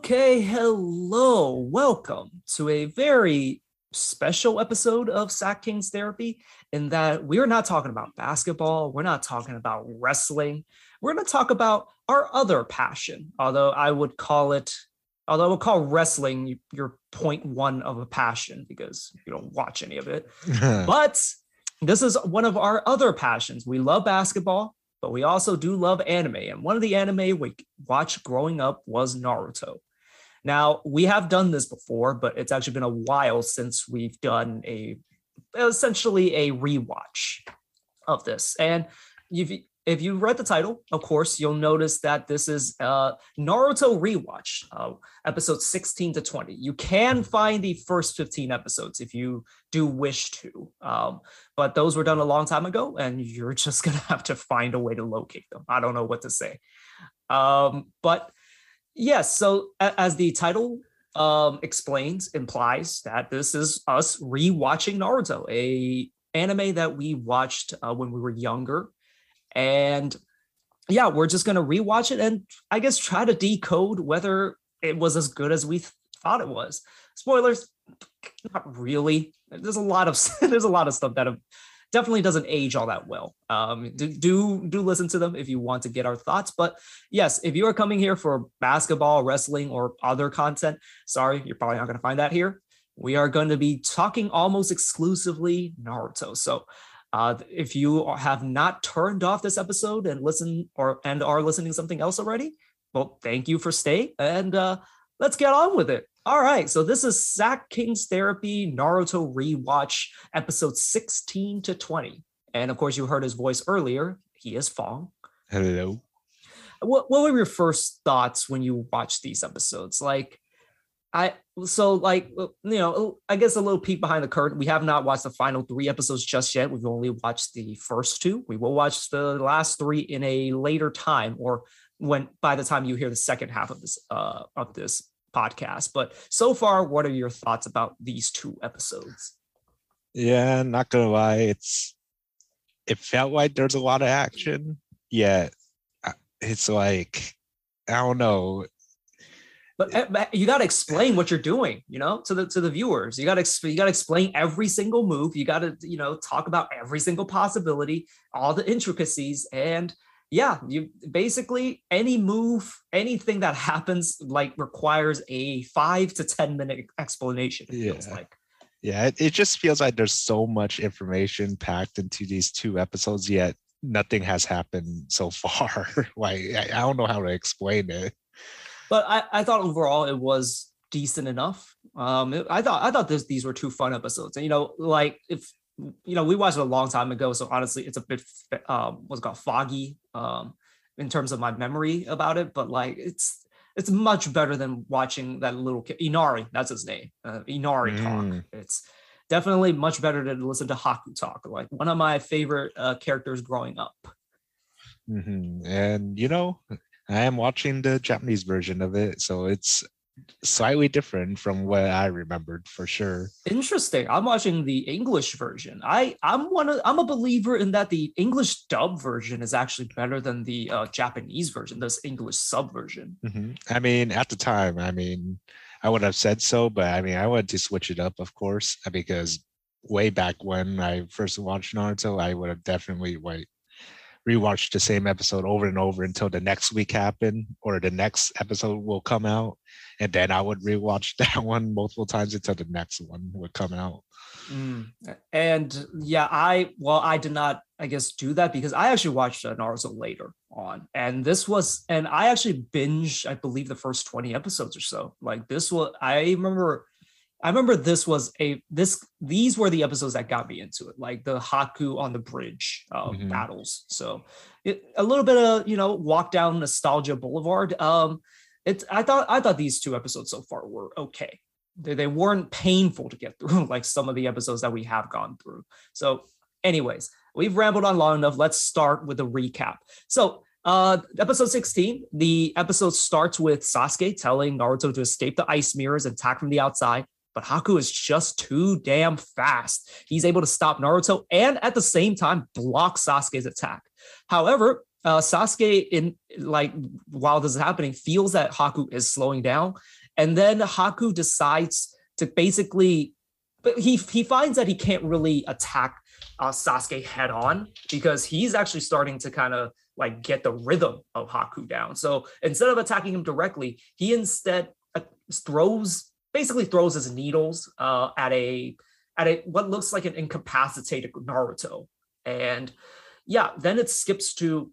Okay, hello. Welcome to a very special episode of Sac Kings Therapy in that we're not talking about basketball, we're not talking about wrestling. We're going to talk about our other passion, although I would call it although I would call wrestling your point one of a passion because you don't watch any of it. but this is one of our other passions. We love basketball, but we also do love anime. And one of the anime we watched growing up was Naruto. Now, we have done this before, but it's actually been a while since we've done a essentially a rewatch of this. And you've if you read the title, of course, you'll notice that this is uh, Naruto rewatch, uh, episodes 16 to 20. You can find the first 15 episodes if you do wish to, um, but those were done a long time ago, and you're just gonna have to find a way to locate them. I don't know what to say, um, but yes. So as the title um, explains, implies that this is us rewatching Naruto, a anime that we watched uh, when we were younger and yeah, we're just to rewatch it and I guess try to decode whether it was as good as we th- thought it was. Spoilers, not really. There's a lot of there's a lot of stuff that definitely doesn't age all that well. Um, do, do do listen to them if you want to get our thoughts. But yes, if you are coming here for basketball, wrestling, or other content, sorry, you're probably not going to find that here. We are going to be talking almost exclusively Naruto. So uh, if you have not turned off this episode and listen or and are listening to something else already, well, thank you for staying and uh, let's get on with it. All right, so this is Sac King's Therapy Naruto rewatch episode 16 to 20. And of course, you heard his voice earlier. He is Fong. Hello. What, what were your first thoughts when you watched these episodes? Like, I so like you know I guess a little peek behind the curtain. We have not watched the final three episodes just yet. We've only watched the first two. We will watch the last three in a later time, or when by the time you hear the second half of this uh, of this podcast. But so far, what are your thoughts about these two episodes? Yeah, not gonna lie, it's it felt like there's a lot of action. Yet it's like I don't know Eh, but you got to explain what you're doing you know to the to the viewers you got to you got to explain every single move you got to you know talk about every single possibility all the intricacies and yeah you basically any move anything that happens like requires a five to ten minute explanation It yeah. like yeah it, it just feels like there's so much information packed into these two episodes yet nothing has happened so far like I, I don't know how to explain it but I, I thought overall it was decent enough. Um, I thought I thought this, these were two fun episodes, and you know, like if you know, we watched it a long time ago, so honestly, it's a bit um, what's called foggy um, in terms of my memory about it. But like, it's it's much better than watching that little kid, Inari. That's his name, uh, Inari mm. talk. It's definitely much better to listen to Haku talk. Like one of my favorite uh, characters growing up. Mm-hmm. And you know, I am watching the Japanese version of it, so it's slightly different from what I remembered for sure. Interesting. I'm watching the English version. I I'm one of I'm a believer in that the English dub version is actually better than the uh, Japanese version, this English sub version. Mm-hmm. I mean, at the time, I mean, I would have said so, but I mean, I wanted to switch it up, of course, because way back when I first watched Naruto, I would have definitely like rewatch the same episode over and over until the next week happened or the next episode will come out. And then i would rewatch that one multiple times until the next one would come out. Mm. and yeah i well i did not i guess do that because i actually watched naruto later on. And this was and i actually binged i believe the first 20 episodes or so. Like this was i remember I remember this was a this these were the episodes that got me into it, like the Haku on the bridge uh, mm-hmm. battles. So it, a little bit of you know walk down nostalgia boulevard. Um, it's I thought I thought these two episodes so far were okay. They, they weren't painful to get through like some of the episodes that we have gone through. So, anyways, we've rambled on long enough. Let's start with a recap. So uh, episode 16, the episode starts with Sasuke telling Naruto to escape the ice mirrors and attack from the outside but Haku is just too damn fast. He's able to stop Naruto and at the same time block Sasuke's attack. However, uh, Sasuke in like while this is happening feels that Haku is slowing down, and then Haku decides to basically, but he he finds that he can't really attack uh, Sasuke head on because he's actually starting to kind of like get the rhythm of Haku down. So instead of attacking him directly, he instead uh, throws basically throws his needles uh, at a at a what looks like an incapacitated Naruto, and yeah, then it skips to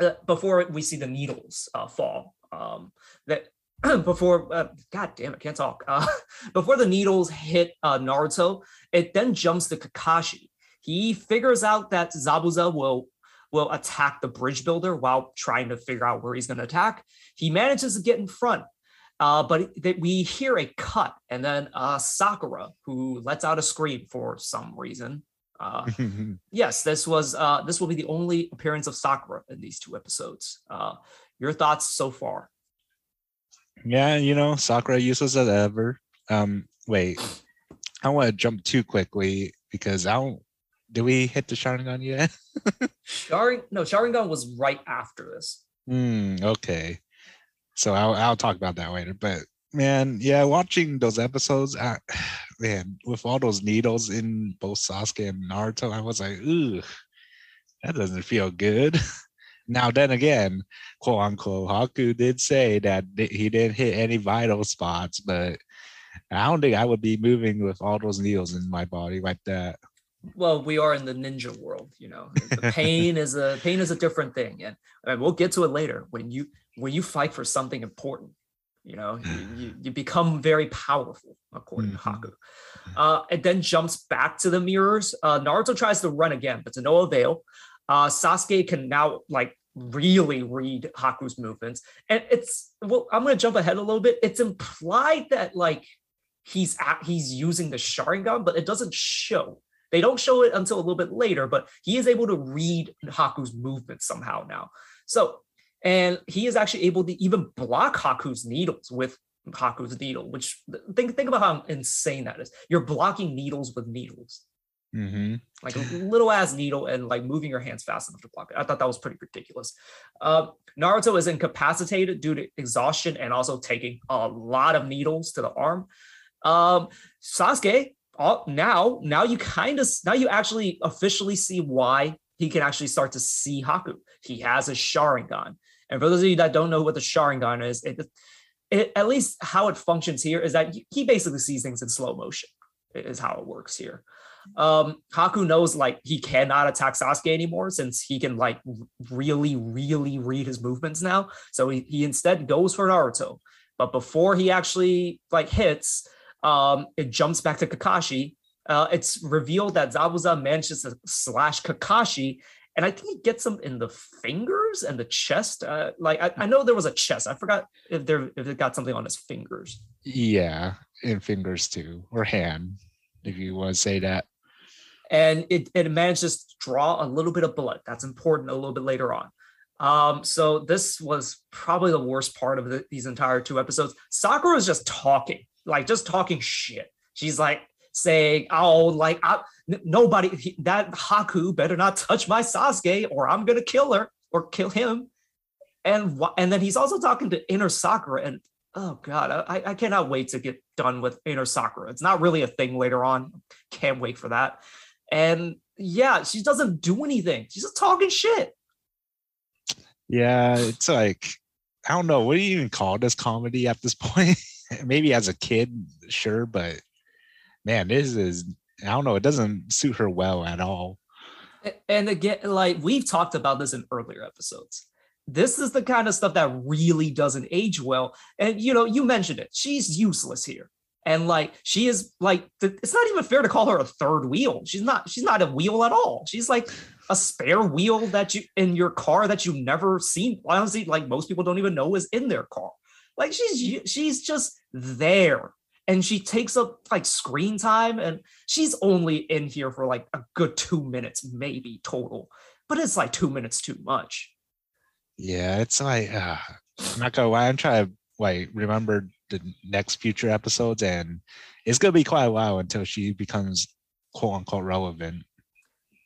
uh, before we see the needles uh, fall. Um, that before uh, god damn it can't talk. Uh, before the needles hit uh, naruto it then jumps to kakashi. He figures out that zabuza will will attack the bridge builder while trying to figure out where he's going to attack. He manages to get in front uh, but th- we hear a cut and then uh, sakura who lets out a scream for some reason uh, yes, this was uh, this will be the only appearance of Sakura in these two episodes. Uh, your thoughts so far? Yeah, you know, Sakura useless as ever. Um, wait, I want to jump too quickly because I don't. Did we hit the Sharingan yet? Sharing no, Sharingan was right after this. Hmm. okay, so I'll I'll talk about that later. But man, yeah, watching those episodes, I, man, with all those needles in both Sasuke and Naruto, I was like, ooh, that doesn't feel good. now, then again, quote unquote, Haku did say that he didn't hit any vital spots, but I don't think I would be moving with all those needles in my body like that. Well, we are in the ninja world, you know. The pain is a pain is a different thing, and, and we'll get to it later. When you when you fight for something important, you know, you, you become very powerful, according mm-hmm. to Haku. Uh, it then jumps back to the mirrors. Uh, Naruto tries to run again, but to no avail. Uh, Sasuke can now like really read Haku's movements, and it's well. I'm gonna jump ahead a little bit. It's implied that like he's at, he's using the Sharingan, but it doesn't show. They don't show it until a little bit later, but he is able to read Haku's movements somehow now. So and he is actually able to even block Haku's needles with Haku's needle, which think think about how insane that is. You're blocking needles with needles. Mm-hmm. Like a little ass needle and like moving your hands fast enough to block it. I thought that was pretty ridiculous. Uh, Naruto is incapacitated due to exhaustion and also taking a lot of needles to the arm. Um, Sasuke, all, now, now you kind of now you actually officially see why he can actually start to see Haku. He has a Sharingan. And for those of you that don't know what the Sharingan is, it, it, at least how it functions here is that he basically sees things in slow motion. Is how it works here. Um, Haku knows like he cannot attack Sasuke anymore since he can like really, really read his movements now. So he, he instead goes for Naruto. But before he actually like hits, um, it jumps back to Kakashi. Uh, it's revealed that Zabuza manages to slash Kakashi and I think he gets him in the fingers and the chest. Uh, like I, I, know there was a chest. I forgot if there if it got something on his fingers. Yeah, in fingers too, or hand, if you want to say that. And it it manages to draw a little bit of blood. That's important a little bit later on. Um, so this was probably the worst part of the, these entire two episodes. Sakura is just talking, like just talking shit. She's like, saying, "Oh, like I, n- nobody that Haku better not touch my Sasuke, or I'm gonna kill her or kill him." And and then he's also talking to Inner Sakura, and oh god, I, I cannot wait to get done with Inner Sakura. It's not really a thing later on. Can't wait for that. And yeah, she doesn't do anything. She's just talking shit. Yeah, it's like I don't know. What do you even call this comedy at this point? Maybe as a kid, sure, but man, this is I don't know, it doesn't suit her well at all. And again, like we've talked about this in earlier episodes. This is the kind of stuff that really doesn't age well. And you know, you mentioned it. She's useless here. And like she is like it's not even fair to call her a third wheel. She's not she's not a wheel at all. She's like a spare wheel that you in your car that you've never seen. Honestly, like most people don't even know is in their car. Like she's she's just there. And she takes up like screen time and she's only in here for like a good two minutes maybe total. But it's like two minutes too much. Yeah it's like uh, i'm not gonna lie i'm trying to like remember the next future episodes and it's gonna be quite a while until she becomes quote unquote relevant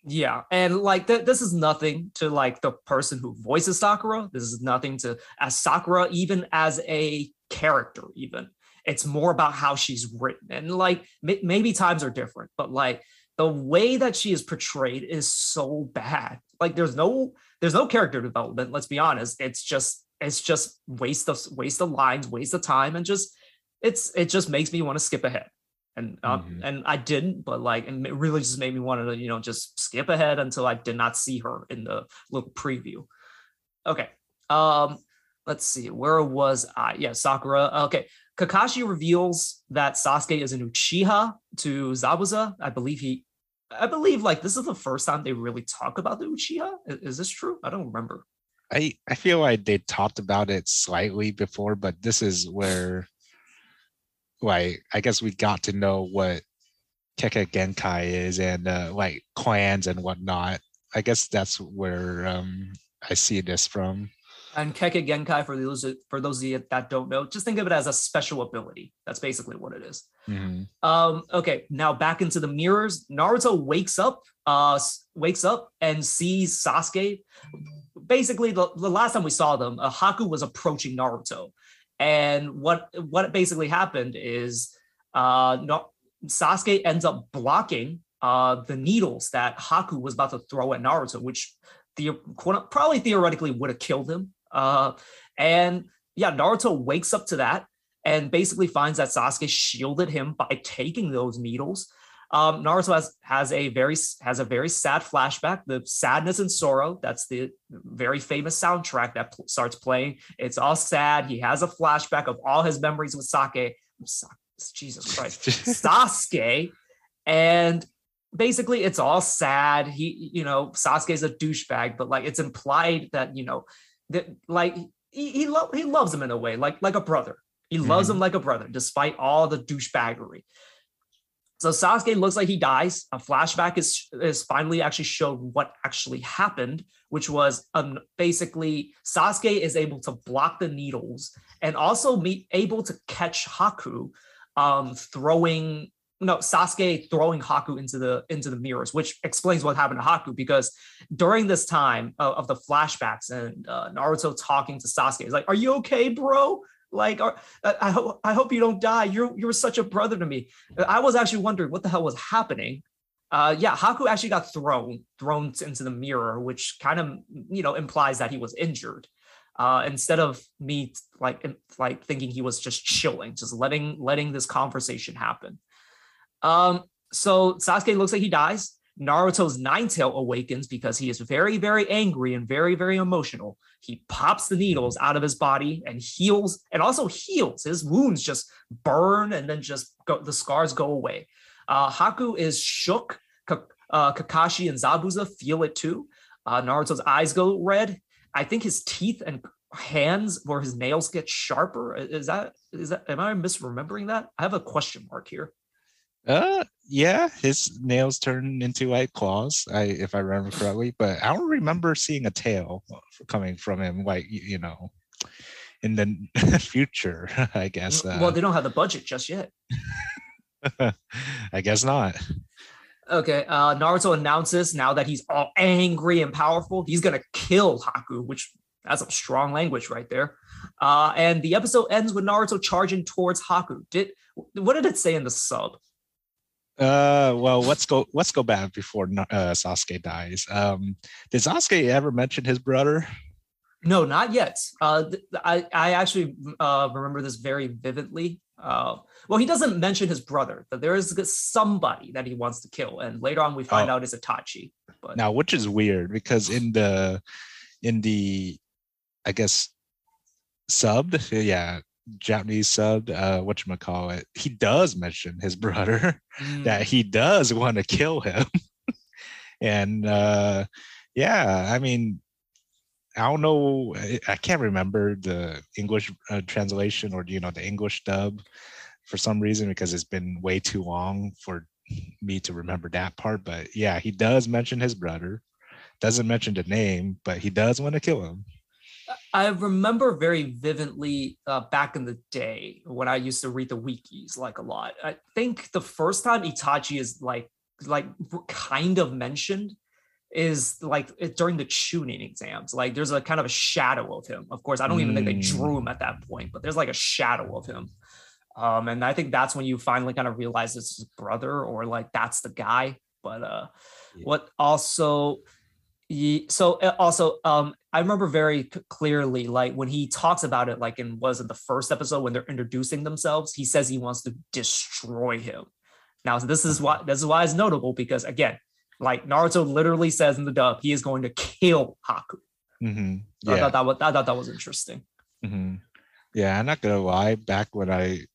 Yeah, and like th- this is nothing to like the person who voices Sakura. This is nothing to as Sakura, even as a character. Even it's more about how she's written, and like m- maybe times are different, but like the way that she is portrayed is so bad. Like there's no there's no character development. Let's be honest. It's just it's just waste of waste of lines, waste of time, and just it's it just makes me want to skip ahead and um, mm-hmm. and I didn't, but like, and it really just made me want to, you know, just skip ahead until I did not see her in the little preview. Okay, um, let's see, where was I? Yeah, Sakura. Okay, Kakashi reveals that Sasuke is an Uchiha to Zabuza. I believe he, I believe like this is the first time they really talk about the Uchiha. Is, is this true? I don't remember. I I feel like they talked about it slightly before, but this is where like I guess we got to know what Kekkei Genkai is and uh, like clans and whatnot. I guess that's where um, I see this from. And Kekkei Genkai, for those for those of you that don't know, just think of it as a special ability. That's basically what it is. Mm-hmm. Um, okay, now back into the mirrors. Naruto wakes up, uh, wakes up and sees Sasuke. Basically, the, the last time we saw them, uh, Haku was approaching Naruto, and what what basically happened is uh, Sasuke ends up blocking uh, the needles that Haku was about to throw at Naruto, which the probably theoretically would have killed him. Uh, and yeah, Naruto wakes up to that and basically finds that Sasuke shielded him by taking those needles. Um, Naruto has has a very has a very sad flashback. The sadness and sorrow. That's the very famous soundtrack that starts playing. It's all sad. He has a flashback of all his memories with Sake. Jesus Christ, Sasuke, and basically it's all sad. He, you know, Sasuke's a douchebag, but like it's implied that you know that like he he, lo- he loves him in a way, like like a brother. He loves mm-hmm. him like a brother, despite all the douchebaggery. So Sasuke looks like he dies. A flashback is is finally actually showed what actually happened, which was um, basically Sasuke is able to block the needles and also be able to catch Haku um, throwing no Sasuke throwing Haku into the into the mirrors, which explains what happened to Haku because during this time of, of the flashbacks and uh, Naruto talking to Sasuke, he's like, "Are you okay, bro?" Like, I hope I hope you don't die. You're you're such a brother to me. I was actually wondering what the hell was happening. Uh, yeah, Haku actually got thrown thrown into the mirror, which kind of you know implies that he was injured. Uh, instead of me like like thinking he was just chilling, just letting letting this conversation happen. Um, so Sasuke looks like he dies. Naruto's nine tail awakens because he is very, very angry and very, very emotional. He pops the needles out of his body and heals, and also heals. His wounds just burn and then just go, the scars go away. Uh, Haku is shook. K- uh, Kakashi and Zabuza feel it too. Uh, Naruto's eyes go red. I think his teeth and hands where his nails get sharper. Is that is that am I misremembering that? I have a question mark here. Uh, yeah, his nails turn into white claws, I, if I remember correctly. But I don't remember seeing a tail coming from him, like you know, in the future. I guess. Uh, well, they don't have the budget just yet. I guess not. Okay, uh, Naruto announces now that he's all angry and powerful, he's gonna kill Haku, which that's a strong language right there. Uh, and the episode ends with Naruto charging towards Haku. Did what did it say in the sub? Uh, well, let's go. Let's go back before uh, Sasuke dies. Um, did Sasuke ever mention his brother? No, not yet. Uh, I I actually uh, remember this very vividly. Uh, well, he doesn't mention his brother, but there is somebody that he wants to kill, and later on we find oh. out it's Itachi. But now, which is weird because in the in the, I guess, subbed, yeah, Japanese sub, uh, what you call it, he does mention his brother mm. that he does want to kill him. and uh, yeah, I mean, I don't know, I can't remember the English uh, translation or you know the English dub for some reason because it's been way too long for me to remember that part. But yeah, he does mention his brother. Doesn't mention the name, but he does want to kill him. I remember very vividly uh, back in the day when I used to read the wikis like a lot. I think the first time Itachi is like like kind of mentioned is like it, during the Chunin exams. Like there's a kind of a shadow of him. Of course, I don't even think they Mm. drew him at that point, but there's like a shadow of him. Um, and I think that's when you finally kind of realize this is his brother or like that's the guy. But uh, Yeah. what also, ye- so uh, also, um, I remember very clearly, like when he talks about it, like in was it the first episode when they're introducing themselves, he says he wants to destroy him. Now, this is why this is why it's notable because again, like Naruto literally says in the dub, he is going to kill Haku. hmm So I thought that was I thought that was interesting. hmm Yeah, I'm not gonna lie. Back when I,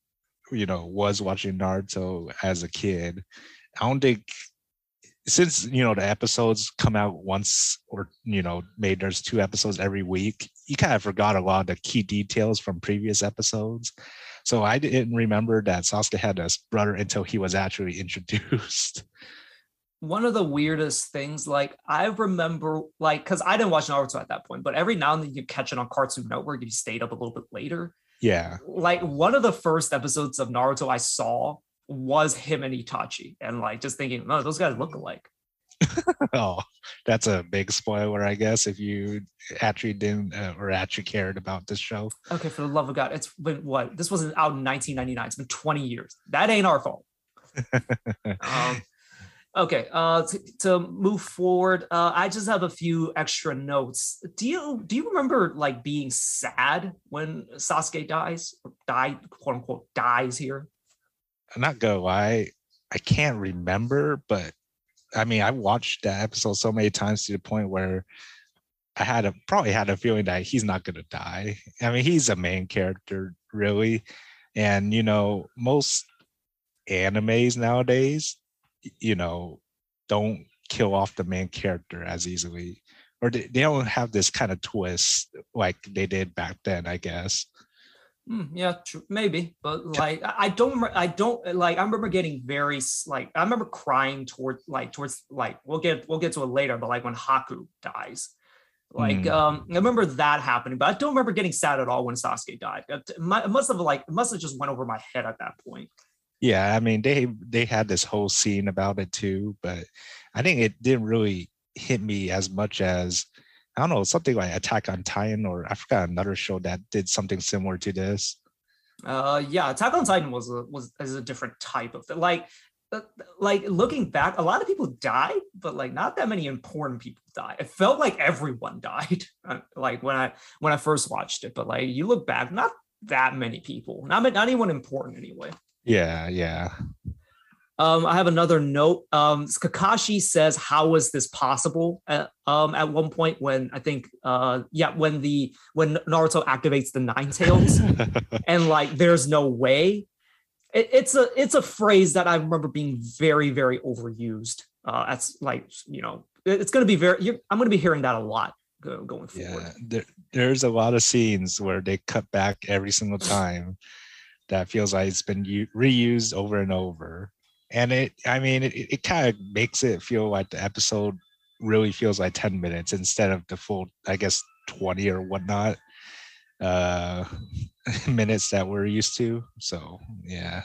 you know, was watching Naruto as a kid, I don't think since you know the episodes come out once or you know made there's two episodes every week, you kind of forgot a lot of the key details from previous episodes. So I didn't remember that Sasuke had a brother until he was actually introduced. one of the weirdest things, like I remember, like, because I didn't watch Naruto at that point, but every now and then you catch it on Cartoon Network if you stayed up a little bit later. Yeah. Like one of the first episodes of Naruto I saw was him and Itachi, and like just thinking, no, those guys look alike. Oh, that's a big spoiler, I guess, if you actually didn't uh, or actually cared about this show. Okay, for the love of God, it's been what? This wasn't out in 1999. It's been 20 years. That ain't our fault. um, okay, uh, to, to move forward, uh, I just have a few extra notes. Do you do you remember like being sad when Sasuke dies, or died, quote unquote, dies here? Not go. I I can't remember, but I mean, I watched that episode so many times to the point where I had a probably had a feeling that he's not gonna die. I mean, he's a main character, really, and you know, most animes nowadays, you know, don't kill off the main character as easily, or they, they don't have this kind of twist like they did back then, I guess. Hmm, yeah, true, maybe, but like I don't, I don't like. I remember getting very like I remember crying towards like towards like we'll get we'll get to it later, but like when Haku dies, like Mm. um I remember that happening, but I don't remember getting sad at all when Sasuke died. It it must have like it must have just went over my head at that point. Yeah, I mean they they had this whole scene about it too, but I think it didn't really hit me as much as I don't know something like Attack on Titan or I forgot another show that did something similar to this. Uh, yeah, Attack on Titan was a was is a different type of thing. Like, uh, like looking back, a lot of people died, but like not that many important people died. It felt like everyone died. uh, Like when I when I first watched it, but like you look back, not that many people. Not not anyone important anyway. Yeah, yeah. Um, I have another note. Um, Kakashi says, "How was this possible?" At, um, at one point when I think, uh, yeah, when the when Naruto activates the Nine Tails, and like there's no way it, it's a it's a phrase that i remember being very very overused uh that's like you know it- it's going to be very you're, i'm going to be hearing that a lot go, going forward yeah, there, there's a lot of scenes where they cut back every single time. That feels like it's been u- reused over and over, and it. I mean, it, it kind of makes it feel like the episode really feels like 10 minutes instead of the full, I guess, 20 or whatnot uh minutes that we're used to. So yeah.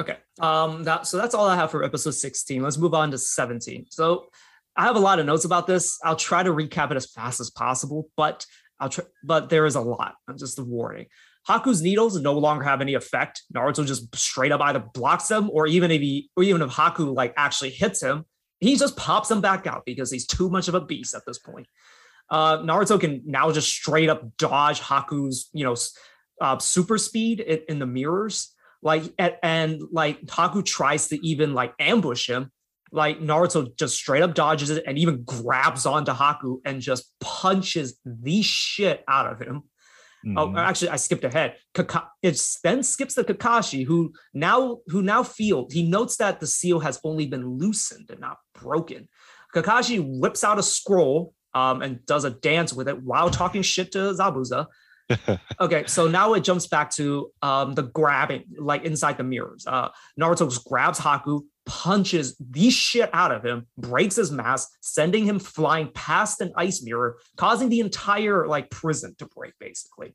okay um that so that's all i have for episode 16 let's move on to 17 so i have a lot of notes about this i'll try to recap it as fast as possible but i'll try but there is a lot I'm just a warning Haku's needles no longer have any effect. Naruto just straight up either blocks them, or even if he, or even if Haku like actually hits him, he just pops them back out because he's too much of a beast at this point. Uh, Naruto can now just straight up dodge Haku's, you know, uh, super speed in, in the mirrors. Like, and like Haku tries to even like ambush him. Like Naruto just straight up dodges it and even grabs onto Haku and just punches the shit out of him. Oh, Mhm. actually, I skipped ahead. Kaka- it then skips the Kakashi, who now who now feels he notes that the seal has only been loosened and not broken. Kakashi whips out a scroll um, and does a dance with it while talking shit to Zabuza. Okay, so now it jumps back to um, the grabbing, like inside the mirrors. Uh, Naruto grabs Haku, punches the shit out of him, breaks his mask, sending him flying past an ice mirror, causing the entire like prison to break, basically.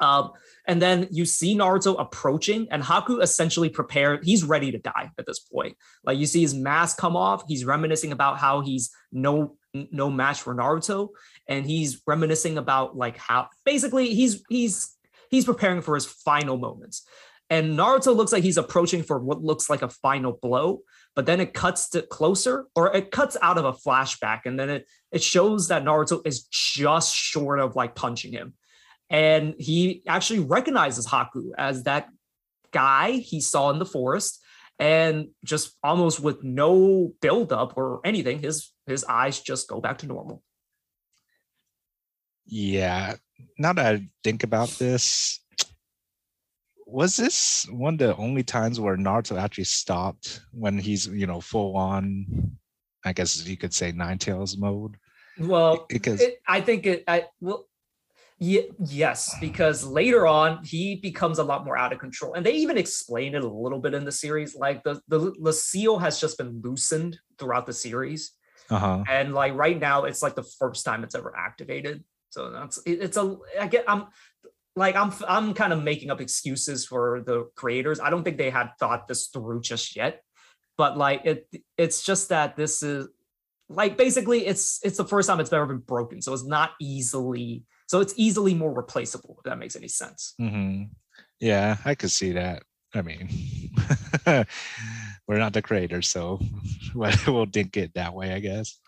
Um, and then you see Naruto approaching, and Haku essentially prepared. He's ready to die at this point. Like you see his mask come off. He's reminiscing about how he's no no match for Naruto, and he's reminiscing about like how basically he's he's he's preparing for his final moments. And Naruto looks like he's approaching for what looks like a final blow, but then it cuts to closer or it cuts out of a flashback, and then it it shows that Naruto is just short of like punching him and he actually recognizes Haku as that guy he saw in the forest. And just almost with no buildup or anything, his his eyes just go back to normal. Yeah. Now that I think about this, was this one of the only times where Naruto actually stopped when he's, you know, full on, I guess you could say Nine Tails mode? Well, because it, I think it, I, well, yes, because later on he becomes a lot more out of control, and they even explain it a little bit in the series. Like the the, the seal has just been loosened throughout the series, uh-huh. and like right now it's like the first time it's ever activated. So that's it, it's a I get I'm like I'm I'm kind of making up excuses for the creators. I don't think they had thought this through just yet, but like it it's just that this is like basically it's it's the first time it's ever been broken, so it's not easily so it's easily more replaceable, if that makes any sense. Mm-hmm. Yeah, I could see that. I mean, we're not the creators, so we'll think it that way, I guess.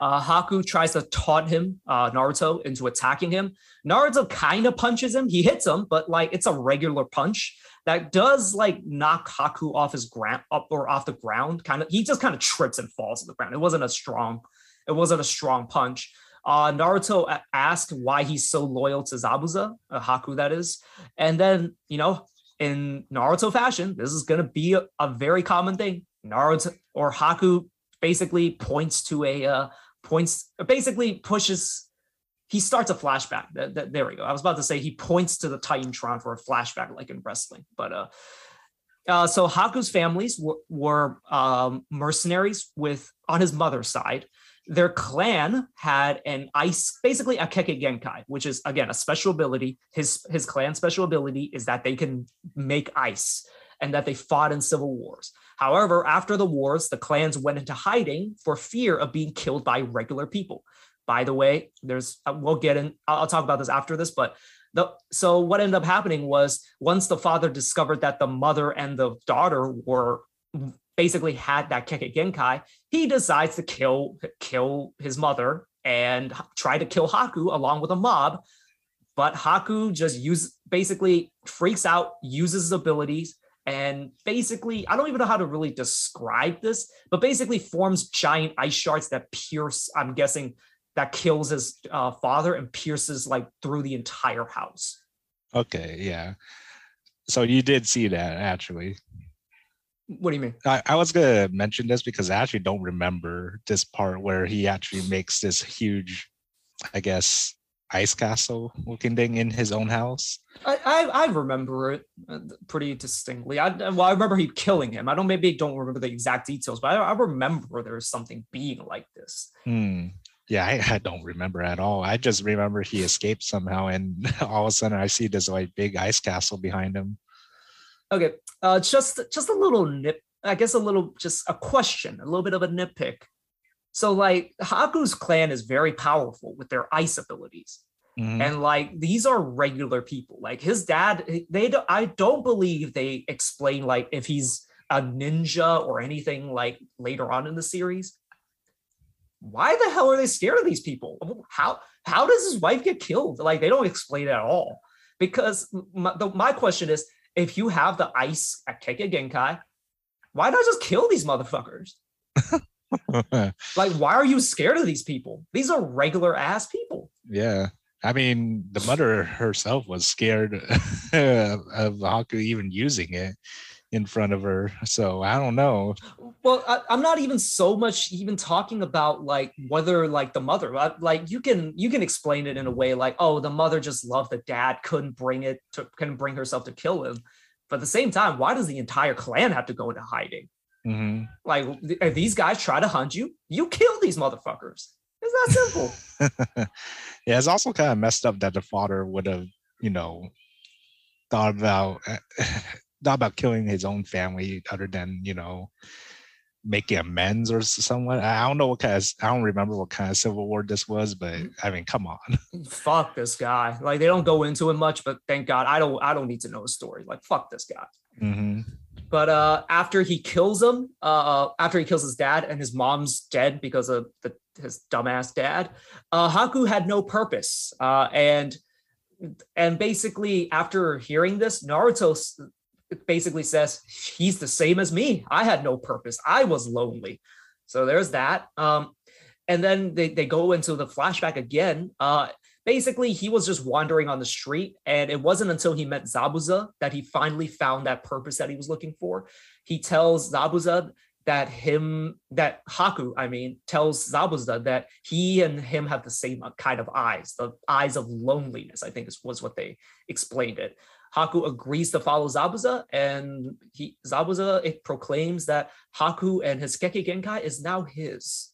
Uh, Haku tries to taunt him, uh, Naruto, into attacking him. Naruto kind of punches him. He hits him, but like it's a regular punch that does like knock Haku off his ground up or off the ground. Kind of, he just kind of trips and falls to the ground. It wasn't a strong, it wasn't a strong punch. Uh, Naruto asked why he's so loyal to Zabuza, uh, Haku that is, and then you know, in Naruto fashion, this is gonna be a, a very common thing. Naruto or Haku basically points to a uh, points, basically pushes. He starts a flashback. there we go. I was about to say he points to the Titantron for a flashback, like in wrestling, but uh. Uh, so Haku's families were, were um, mercenaries with on his mother's side, their clan had an ice, basically a Kekkei Genkai, which is again a special ability. His his clan special ability is that they can make ice and that they fought in civil wars. However, after the wars, the clans went into hiding for fear of being killed by regular people. By the way, there's uh, we'll get in. I'll, talk about this after this, but the, so what ended up happening was once the father discovered that the mother and the daughter were basically had that Kekkei Genkai, he decides to kill kill his mother and try to kill Haku along with a mob. But Haku just use basically freaks out, uses his abilities, and basically, I don't even know how to really describe this, but basically forms giant ice shards that pierce. I'm guessing that kills his uh, father and pierces like through the entire house. Okay, yeah. So you did see that actually. What do you mean? I, I, was gonna mention this because I actually don't remember this part where he actually makes this huge, I guess, ice castle looking thing in his own house. I I, I remember it uh, pretty distinctly. I well, I remember he killing him. I don't maybe don't remember the exact details, but I, I remember there was something being like this. Hmm. Yeah, I, I, don't remember at all. I just remember he escaped somehow, and all of a sudden I see this like big ice castle behind him. Okay, uh, just just a little nip. I guess a little, just a question, a little bit of a nitpick. So, like, Haku's clan is very powerful with their ice abilities, mm-hmm. and like these are regular people. Like his dad, they don't. I don't believe they explain like if he's a ninja or anything like later on in the series. Why the hell are they scared of these people? How how does his wife get killed? Like they don't explain it at all. Because my, the, my question is, if you have the ice at Kekkei Genkai, why not just kill these motherfuckers? like, why are you scared of these people? These are regular ass people. Yeah. I mean, the mother herself was scared of Haku even using it in front of her. So I don't know. Well, I, am not even so much even talking about like whether like the mother, uh, like you can you can explain it in a way like, oh, the mother just loved the dad, couldn't bring it to couldn't bring herself to kill him. But at the same time, why does the entire clan have to go into hiding? Mm-hmm. Like, if these guys try to hunt you, you kill these motherfuckers. It's that simple. yeah, it's also kind of messed up that the father would have, you know, thought about thought about killing his own family other than you know making amends or somewhat. I don't know what kind of I don't remember what kind of civil war this was, but mm. I mean, come on. fuck this guy. Like they don't go into it much, but thank God I don't I don't need to know a story. Like fuck this guy. Mm-hmm. But uh, after he kills him, uh, after he kills his dad and his mom's dead because of the, his dumbass dad, uh, Haku had no purpose. Uh, and and basically, after hearing this, Naruto basically says he's the same as me. I had no purpose. I was lonely. So there's that. Um, and then they, they go into the flashback again. Uh, basically, he was just wandering on the street, and it wasn't until he met Zabuza that he finally found that purpose that he was looking for. He tells Zabuza that him that Haku, I mean, tells Zabuza that he and him have the same kind of eyes, the eyes of loneliness. I think was what they explained it. Haku agrees to follow Zabuza, and he Zabuza it proclaims that Haku and his Kekkei Genkai is now his.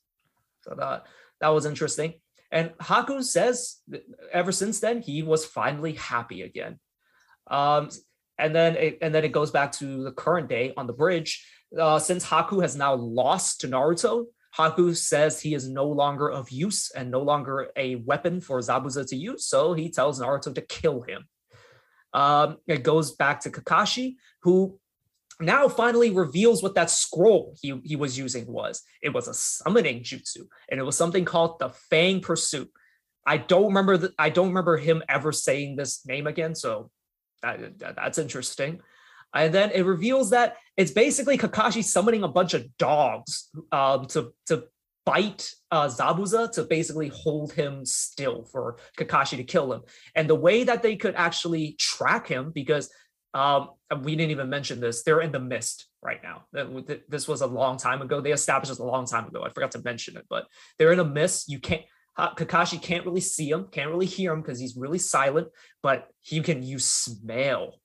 So that that was interesting. And Haku says ever since then he was finally happy again. Um, and then it, and then it goes back to the current day on the bridge. Uh, since Haku has now lost to Naruto, Haku says he is no longer of use and no longer a weapon for Zabuza to use. So he tells Naruto to kill him. Um, it goes back to Kakashi, who now finally reveals what that scroll he, he was using was. It was a summoning jutsu, and it was something called the Fang Pursuit. I don't remember the, I don't remember him ever saying this name again, so that, that, that's interesting. And then it reveals that it's basically Kakashi summoning a bunch of dogs um, to to bite uh, Zabuza to basically hold him still for Kakashi to kill him. And the way that they could actually track him, because um, we didn't even mention this, they're in the mist right now. This was a long time ago. They established this a long time ago. I forgot to mention it, but they're in a mist. You can't. Kakashi can't really see him, can't really hear him because he's really silent, but he can use smell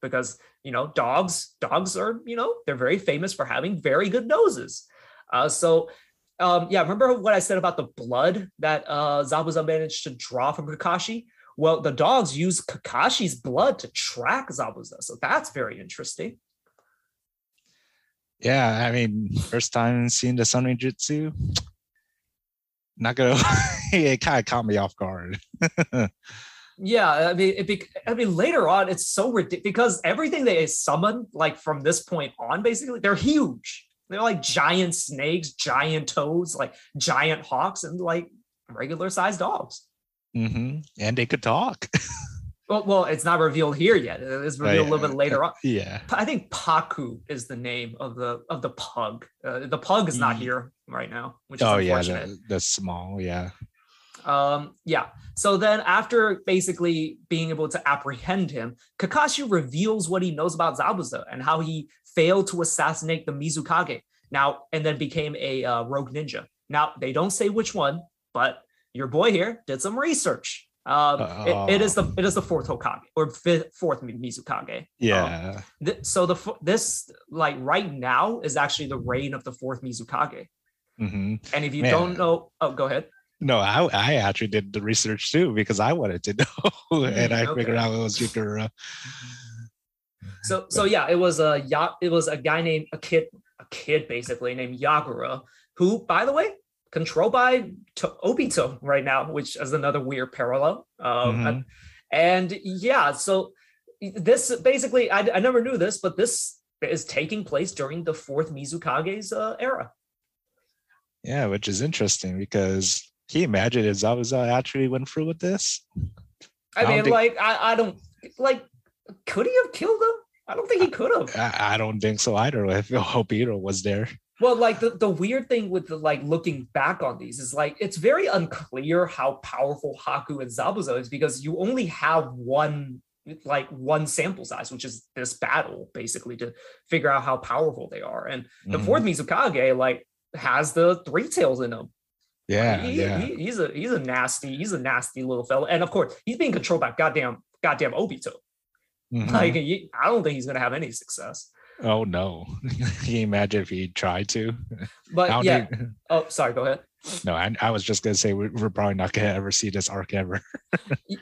because you know dogs dogs are you know they're very famous for having very good noses uh, so um, yeah, remember what I said about the blood that uh, Zabuza managed to draw from Kakashi? Well, the dogs use Kakashi's blood to track Zabuza, so that's very interesting. Yeah, I mean, first time seeing the Sun Jutsu, not gonna. it kind of caught me off guard. yeah, I mean, it be, I mean, later on, it's so ridiculous because everything they summon, like from this point on, basically, they're huge. They're like giant snakes, giant toads, like giant hawks, and like regular sized dogs. Mm-hmm. And they could talk. well, well, it's not revealed here yet. It's revealed a little bit later on. Yeah, I think Paku is the name of the of the pug. Uh, the pug is not mm. here right now, which is oh yeah, the, the small, yeah. Um, yeah. So then, after basically being able to apprehend him, Kakashi reveals what he knows about Zabuza and how he failed to assassinate the Mizukage. Now, and then became a uh, rogue ninja. Now, they don't say which one, but your boy here did some research. Um, uh, it, it is the it is the fourth Hokage or fifth, fourth Mizukage. Yeah. Um, th- so the this like right now is actually the reign of the fourth Mizukage. Mm-hmm. And if you Man. don't know, oh, go ahead. No, I, I actually did the research too because I wanted to know, and I okay. figured out it was Yukura. So so yeah, it was a ya- it was a guy named a kid a kid basically named Yagura, who by the way controlled by to- Obito right now, which is another weird parallel. Um, mm-hmm. and yeah, so this basically I, I never knew this, but this is taking place during the fourth Mizukage's uh, era. Yeah, which is interesting because can you imagine if Zabuza actually went through with this? I, I mean, think... like I, I don't like could he have killed him? I don't think he could have. I, I don't think so either. If Obito was there. Well, like the, the weird thing with the like looking back on these is like it's very unclear how powerful Haku and Zabuza is because you only have one like one sample size, which is this battle, basically, to figure out how powerful they are. And the mm-hmm. fourth Mizukage like has the three tails in him. Yeah, he, yeah. He, he's a he's a nasty he's a nasty little fellow, and of course he's being controlled by goddamn goddamn Obito. Mm-hmm. Like he, I don't think he's gonna have any success. Oh no! Can you imagine if he tried to? But yeah. Oh, sorry. Go ahead. No, I, I was just gonna say we, we're probably not gonna ever see this arc ever.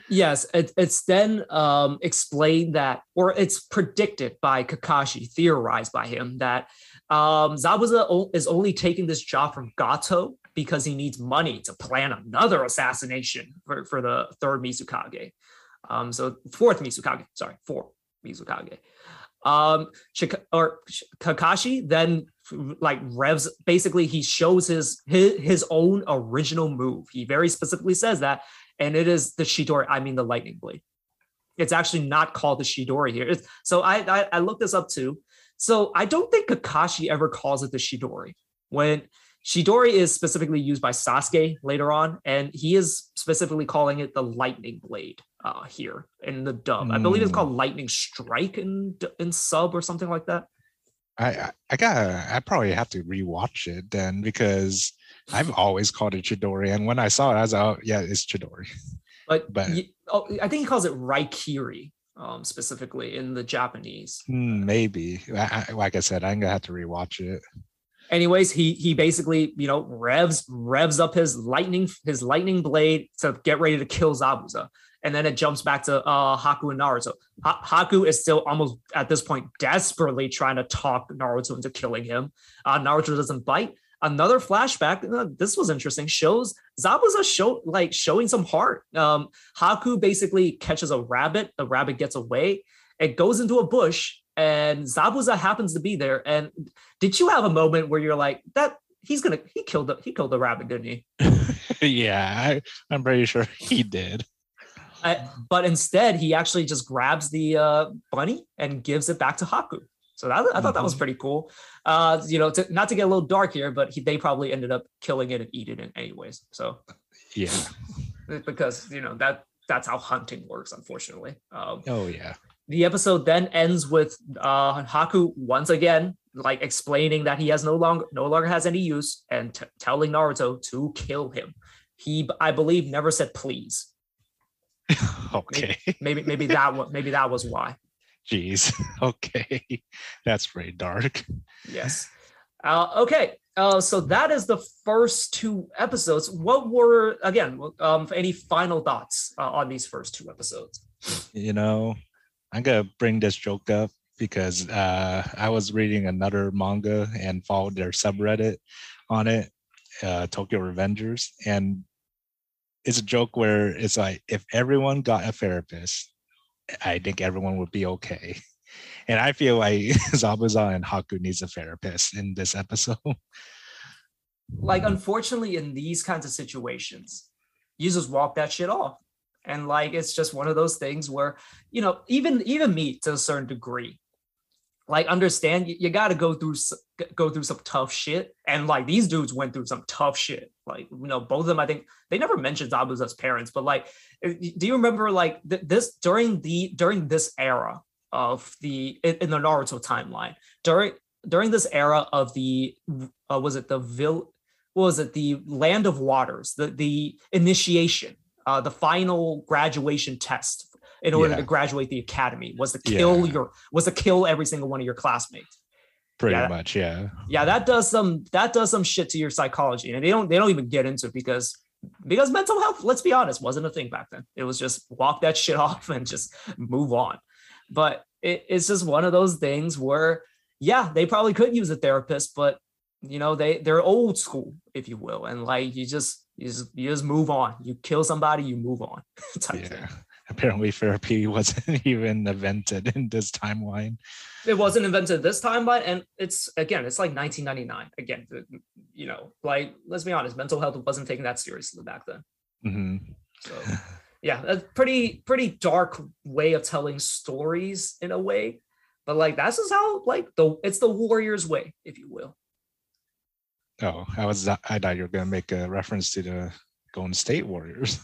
Yes, it, it's then um, explained that, or it's predicted by Kakashi, theorized by him that um, Zabuza is only taking this job from Gato because he needs money to plan another assassination for, for the third Mizukage. Um, so fourth Mizukage, sorry, fourth Mizukage. Um, or Kakashi then like revs basically he shows his, his his own original move. He very specifically says that, and it is the Chidori. I mean the lightning blade. It's actually not called the Chidori here. It's, so I, I I looked this up too. So I don't think Kakashi ever calls it the Chidori. When Chidori is specifically used by Sasuke later on, and he is specifically calling it the lightning blade uh, here in the dub. I believe it's Mm. called lightning strike in in sub or something like that. I I, gotta I probably have to rewatch it then because I've always called it Chidori, and when I saw it, I was like, oh yeah, it's Chidori. But, But- ye- oh, I think he calls it Raikiri um, specifically in the Japanese. Hmm, maybe. I, I, like I said, I'm gonna have to rewatch it. Anyways he he basically you know revs revs up his lightning his lightning blade to get ready to kill zabuza. And then it jumps back to uh haku and naruto. Ha- haku is still almost at this point desperately trying to talk naruto into killing him. Uh naruto doesn't bite. Another flashback uh, this was interesting shows zabuza show like showing some heart. Um haku basically catches a rabbit. The rabbit gets away. It goes into a bush and zabuza happens to be there and did you have a moment where you're like that he's gonna he killed the he killed the rabbit didn't he yeah, I, I'm pretty sure he did. But instead he actually just grabs the uh, bunny and gives it back to haku so that, i thought that was Mhm. pretty cool uh you know to, not to get a little dark here but he, they probably ended up killing it and eating it anyways so Yeah. because you know that that's how hunting works unfortunately um Oh yeah. The episode then ends with uh Haku once again like explaining that he has no longer no longer has any use and t- telling Naruto to kill him. He I believe never said please. okay. Maybe maybe that was maybe that was why. Jeez. Okay. That's very dark. Yes. Uh, okay. Uh, so that is the first two episodes. What were again? Um, any final thoughts uh, on these first two episodes? You know, I'm gonna bring this joke up because uh, I was reading another manga and followed their subreddit on it, uh, Tokyo Revengers, and it's a joke where it's like if everyone got a therapist, I think everyone would be okay. And I feel like Zabuza and Haku needs a therapist in this episode. like unfortunately in these kinds of situations you just walk that shit off and like it's just one of those things where you know even even me to a certain degree like understand you, you got to go through go through some tough shit. And like these dudes went through some tough shit. Like you know both of them i think they never mentioned zabuza's parents but like uh, do you remember like th- this during the during this era of the in, in the naruto timeline during during this era of the uh, was it the vil what was it the land of waters the the initiation uh the final graduation test in order Yeah. to graduate the academy was to kill Yeah. your was to kill every single one of your classmates Pretty Yeah. much, yeah. yeah that does some that does some shit to your psychology and they don't they don't even get into it because because mental health let's be honest wasn't a thing back then it was just walk that shit off and just move on but it, it's just one of those things where yeah they probably could use a therapist but you know they they're old school if you will and like you just you just, you just move on you kill somebody you move on type thing. Yeah. Apparently therapy wasn't even invented in this timeline. it wasn't invented this time but and it's again it's like 1999 again you know like let's be honest mental health wasn't taken that seriously back then Mhm. so yeah a pretty pretty dark way of telling stories in a way but like that's just how like the it's the warrior's way if you will Oh, I was I thought you were gonna make a reference to the Golden State Warriors.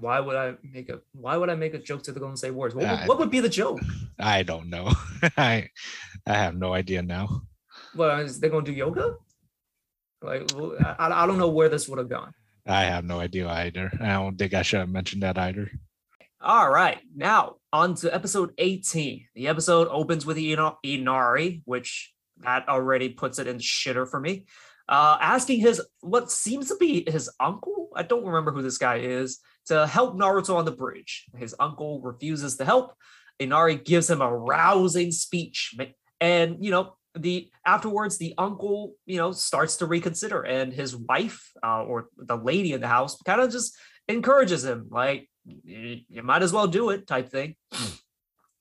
why would i make a why would i make a joke to the golden state warriors what, would- Uh, what would be the joke I don't know. I I have no idea now. well is they gonna do yoga like I, I don't know where this would have gone I have no idea either. I don't think I should have mentioned that either. All right, now on to episode 18. The episode opens with Ina- Inari, which that already puts it in shitter for me. Uh, asking his what seems to be his uncle. I don't remember who this guy is to help Naruto on the bridge. His uncle refuses to help. Inari gives him a rousing speech, and you know the afterwards the uncle you know starts to reconsider, and his wife uh, or the lady in the house kind of just encourages him like you might as well do it type thing.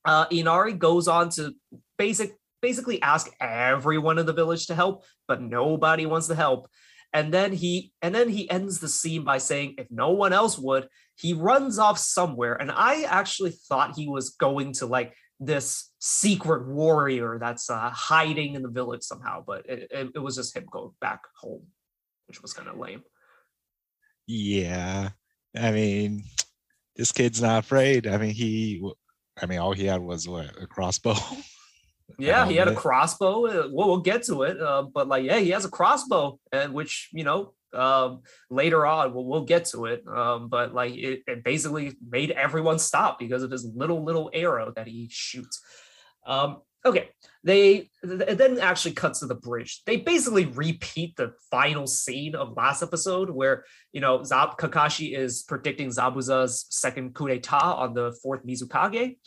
Uh, Inari goes on to basic basically ask everyone in the village to help, but nobody wants to help. And then he and then he ends the scene by saying, if no one else would, he runs off somewhere. And I actually thought he was going to like this secret warrior that's uh, hiding in the village somehow, but it, it, it was just him going back home, which was kind of lame. Yeah, I mean, this kid's not afraid. I mean, he, I mean, all he had was what a crossbow. Yeah, he had a crossbow. Uh, we'll, we'll get to it, uh, but like, yeah, he has a crossbow, and which you know, um, later on we'll, we'll get to it. Um, but like, it, it, basically made everyone stop because of his little little arrow that he shoots. Um, okay, they it then actually cuts to the bridge. They basically repeat the final scene of last episode, where you know Zab Kakashi is predicting Zabuza's second coup d'état on the fourth Mizukage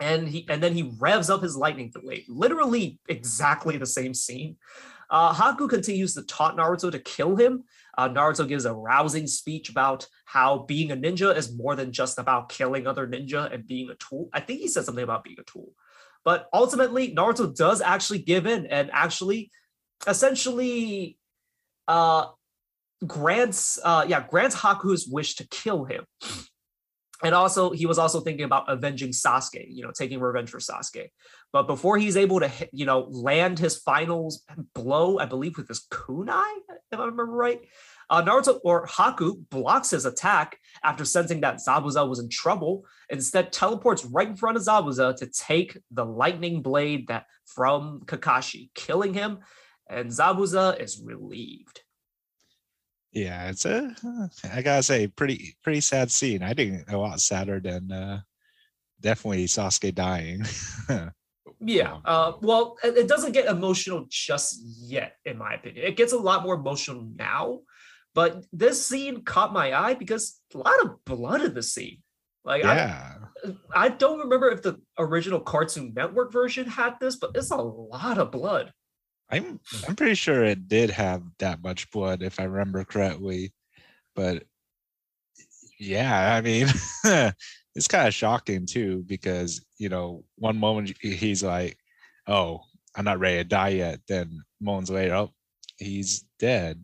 and he and then he revs up his lightning blade literally exactly the same scene. Uh, haku continues to taunt naruto to kill him. Uh, naruto gives a rousing speech about how being a ninja is more than just about killing other ninja and being a tool. I think he said something about being a tool. But ultimately naruto does actually give in and actually essentially uh grants uh yeah grants haku's wish to kill him and also he was also thinking about avenging Sasuke, you know, taking revenge for Sasuke. But before he's able to, you know, land his final blow, I believe with his kunai, if I remember right, uh, Naruto or Haku blocks his attack after sensing that Zabuza was in trouble. Instead, teleports right in front of Zabuza to take the lightning blade that from Kakashi, killing him, and Zabuza is relieved. Yeah, it's a I gotta say pretty pretty sad scene. I think a lot sadder than uh, definitely Sasuke dying. yeah, uh, well, it doesn't get emotional just yet, in my opinion. It gets a lot more emotional now, but this scene caught my eye because a lot of blood in the scene. Like, yeah, I, I don't remember if the original Cartoon Network version had this, but it's a lot of blood. I'm hmm. I'm pretty sure it did have that much blood if I remember correctly, but yeah, I mean, it's kind of shocking too because you know one moment he's like, "Oh, I'm not ready to die yet," then moments later, oh, he's dead.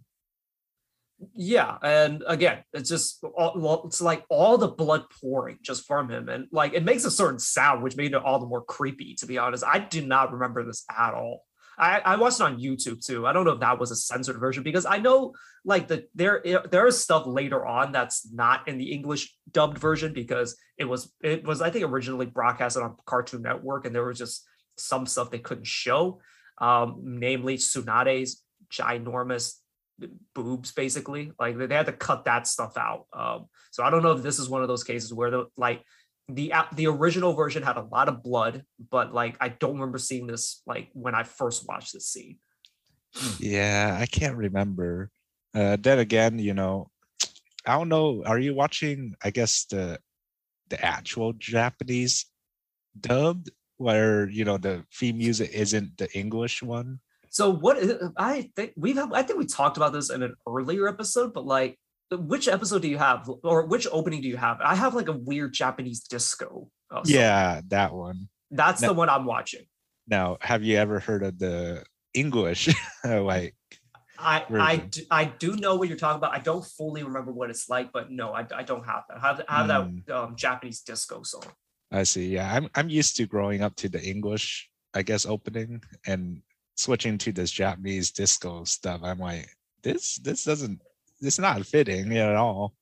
Yeah, and again, it's just all, it's like all the blood pouring just from him, and like it makes a certain sound, which made it all the more creepy. To be honest, I do not remember this at all. I, I watched it on YouTube too. I don't know if that was a censored version because I know like the there there is stuff later on that's not in the English dubbed version because it was it was I think originally broadcasted on Cartoon Network and there was just some stuff they couldn't show, um, namely Tsunade's ginormous boobs basically like they had to cut that stuff out um so i don't know if this is one of those cases where the like the the original version had a lot of blood, but like I don't remember seeing this like when I first watched this scene. Yeah, I can't remember. Uh, then again, you know, I don't know. Are you watching? I guess the the actual Japanese dubbed, where you know the theme music isn't the English one. So what I think we've I think we talked about this in an earlier episode, but like which episode do you have or which opening do you have i have like a weird japanese disco uh, yeah that one that's now, the one i'm watching now have you ever heard of the english like I, I do, I do know what you're talking about. I don't fully remember what it's like, but no, I, I don't have that. I have, I have mm. that um, Japanese disco song. I see. Yeah, I'm I'm used to growing up to the English, I guess, opening and switching to this Japanese disco stuff. I'm like, this this doesn't it's not fitting at all.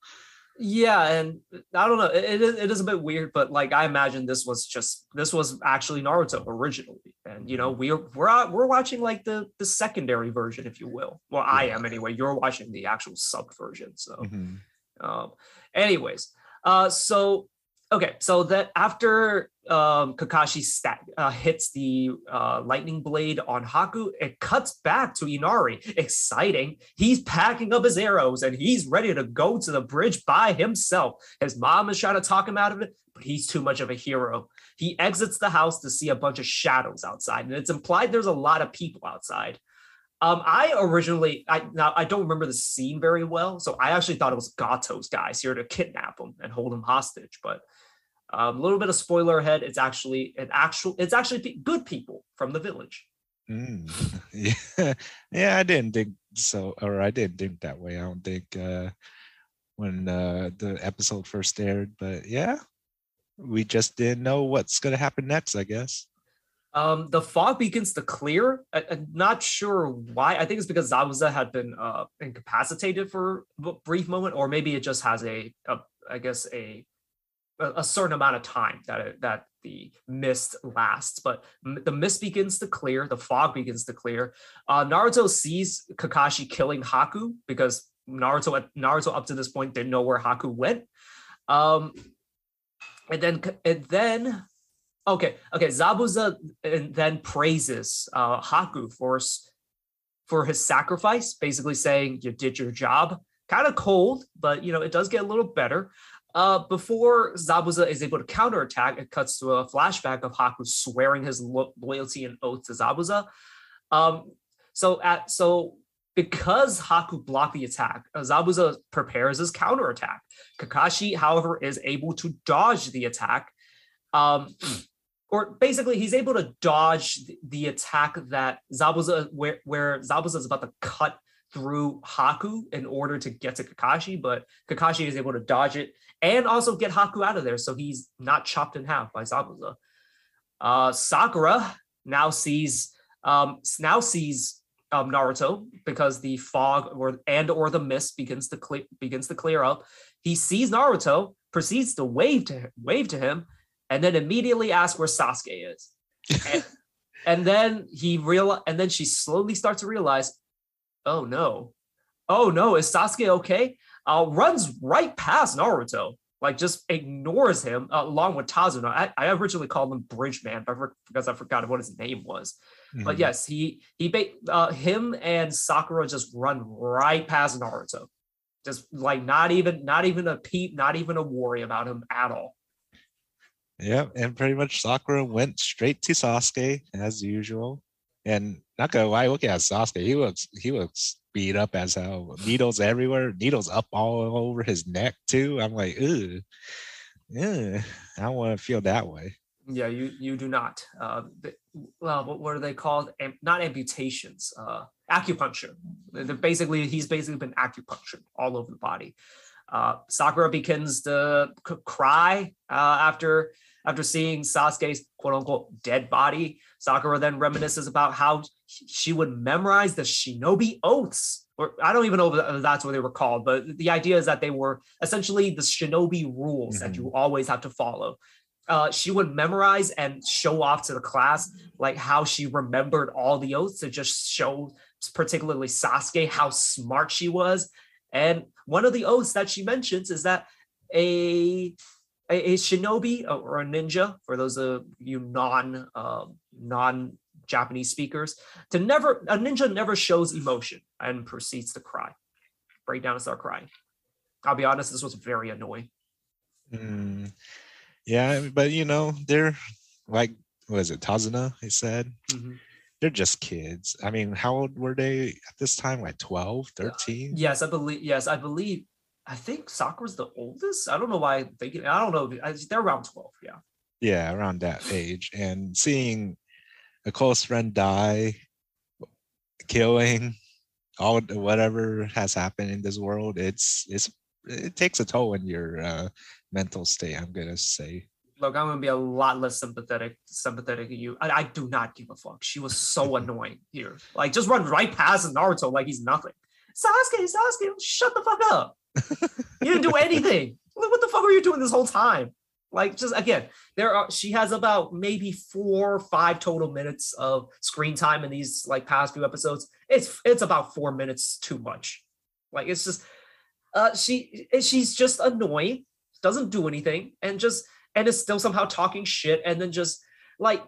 Yeah, and I don't know. It, it is a bit weird, but like I imagine this was just this was actually Naruto originally, and you know we're we're we're watching like the the secondary version, if you will. Well, I am anyway. You're watching the actual sub version. So, mm-hmm. um, anyways, uh, so okay, so that after um, Kakashi stat, uh, hits the uh, lightning blade on Haku, it cuts back to Inari. Exciting. He's packing up his arrows and he's ready to go to the bridge by himself. His mom is trying to talk him out of it, but he's too much of a hero. He exits the house to see a bunch of shadows outside, and it's implied there's a lot of people outside. Um, I originally, I now I don't remember the scene very well, so I actually thought it was Gato's guys here to kidnap him and hold him hostage. But a um, little bit of spoiler ahead. It's actually an actual. It's actually good people from the village. Mm. Yeah, yeah. I didn't think so, or I didn't think that way. I don't think uh, when uh, the episode first aired, but yeah, we just didn't know what's going to happen next. I guess. Um, the fog begins to clear. I, am not sure why. I think it's because Zabuza had been uh, incapacitated for a brief moment, or maybe it just has a, a I guess a a, certain amount of time that it, that the mist lasts. But the mist begins to clear, the fog begins to clear. Uh, Naruto sees Kakashi killing Haku because Naruto Naruto up to this point didn't know where Haku went. Um, and then and then okay okay Zabuza and then praises uh, Haku for for his sacrifice, basically saying you did your job. Kind of cold, but you know it does get a little better. Uh, before Zabuza is able to counterattack, it cuts to a flashback of Haku swearing his lo- loyalty and oath to Zabuza. Um, so at so because Haku blocked the attack, uh, Zabuza prepares his counterattack. Kakashi, however, is able to dodge the attack. Um, or basically, he's able to dodge the, the attack that Zabuza, where, where Zabuza is about to cut through Haku in order to get to Kakashi, but Kakashi is able to dodge it and also get Haku out of there so he's not chopped in half by Zabuza. Uh, Sakura now sees um, now sees um, Naruto because the fog or and or the mist begins to clear begins to clear up. He sees Naruto, proceeds to wave to wave to him, and then immediately asks where Sasuke is. and, and then he real and then she slowly starts to realize, oh no, oh no, is Sasuke okay? Uh, runs right past Naruto, like just ignores him uh, along with Tazuna. I, I originally called him Bridge Bridgeman because I forgot what his name was. Mm-hmm. But yes, he he uh, him and Sakura just run right past Naruto, just like not even not even a peep, not even a worry about him at all. Yeah, and pretty much Sakura went straight to Sasuke as usual. And not gonna lie, look at Sasuke. He looks he looks beat up as hell. Needles everywhere, needles up all over his neck too. I'm like, ooh, yeah, I don't want to feel that way. Yeah, you you do not. Uh, well, what, are they called? Am, not amputations. Uh, acupuncture. They're basically, he's basically been acupunctured all over the body. Uh, Sakura begins to c- cry uh, after after seeing Sasuke's quote unquote dead body. Sakura then reminisces about how she would memorize the shinobi oaths. Or I don't even know if that's what they were called, but the idea is that they were essentially the shinobi rules mm-hmm. that you always have to follow. Uh, she would memorize and show off to the class like how she remembered all the oaths to just show particularly Sasuke how smart she was. And one of the oaths that she mentions is that a a, a shinobi or a ninja, for those of you non uh, non Japanese speakers, to never a ninja never shows emotion and proceeds to cry, break down and start crying. I'll be honest, this was very annoying. Mm, yeah, but you know, they're like, was it, Tazuna? He said. Mm-hmm. They're just kids. I mean, how old were they at this time? Like 12, 13? Uh, yes, I believe. Yes, I believe I think Sakura's the oldest. I don't know why they get, I don't know. They're around 12. Yeah. Yeah, around that age. And seeing a close friend die, killing, all whatever has happened in this world, it's it's it takes a toll on your uh, mental state. I'm gonna say. Look, I'm gonna be a lot less sympathetic sympathetic to you. I, I do not give a fuck. She was so annoying here. Like, just run right past Naruto like he's nothing. Sasuke, Sasuke, shut the fuck up you didn't do anything. What the fuck were you doing this whole time? Like, just again, there are she has about maybe four or five total minutes of screen time in these like past few episodes. It's it's about four minutes too much. Like it's just uh she she's just annoying, doesn't do anything, and just and is still somehow talking shit and then just like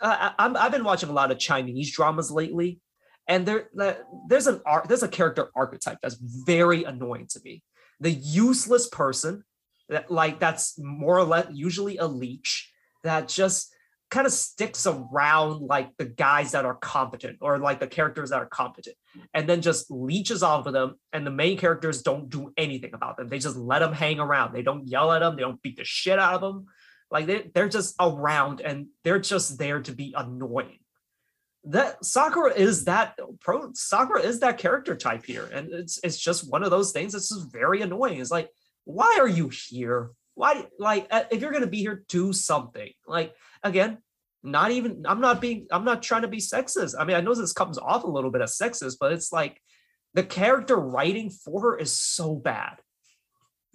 uh, I, I've been watching a lot of Chinese dramas lately, and there there's an art there's a character archetype that's very annoying to me. The useless person that like that's more or less usually a leech that just kind of sticks around like the guys that are competent or like the characters that are competent and then just leeches off of them and the main characters don't do anything about them. They just let them hang around. They don't yell at them they don't beat the shit out of them like they, they're just around and they're just there to be annoying. That sakura is that pro sakura is that character type here and it's it's just one of those things that's just very annoying. It's like why are you here? Why like uh, if you're going to be here do something. Like again not even i'm not being i'm not trying to be sexist. I mean i know this comes off a little bit of sexist but it's like the character writing for her is so bad.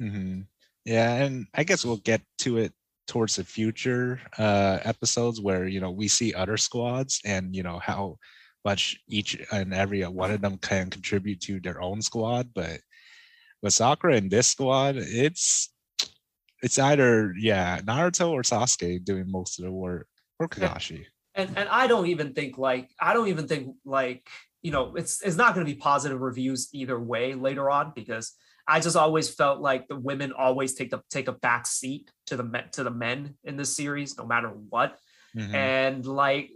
Mm-hmm. yeah and i guess we'll get to it towards the future uh episodes where you know we see other squads and you know how much each and every one of them can contribute to their own squad but with sakura in this squad it's it's either yeah naruto or sasuke doing most of the work or kakashi and and i don't even think like i don't even think like you know it's it's not going to be positive reviews either way later on because i just always felt like the women always take the take a back seat to the men to the men in this series no matter what. Mm-hmm. and like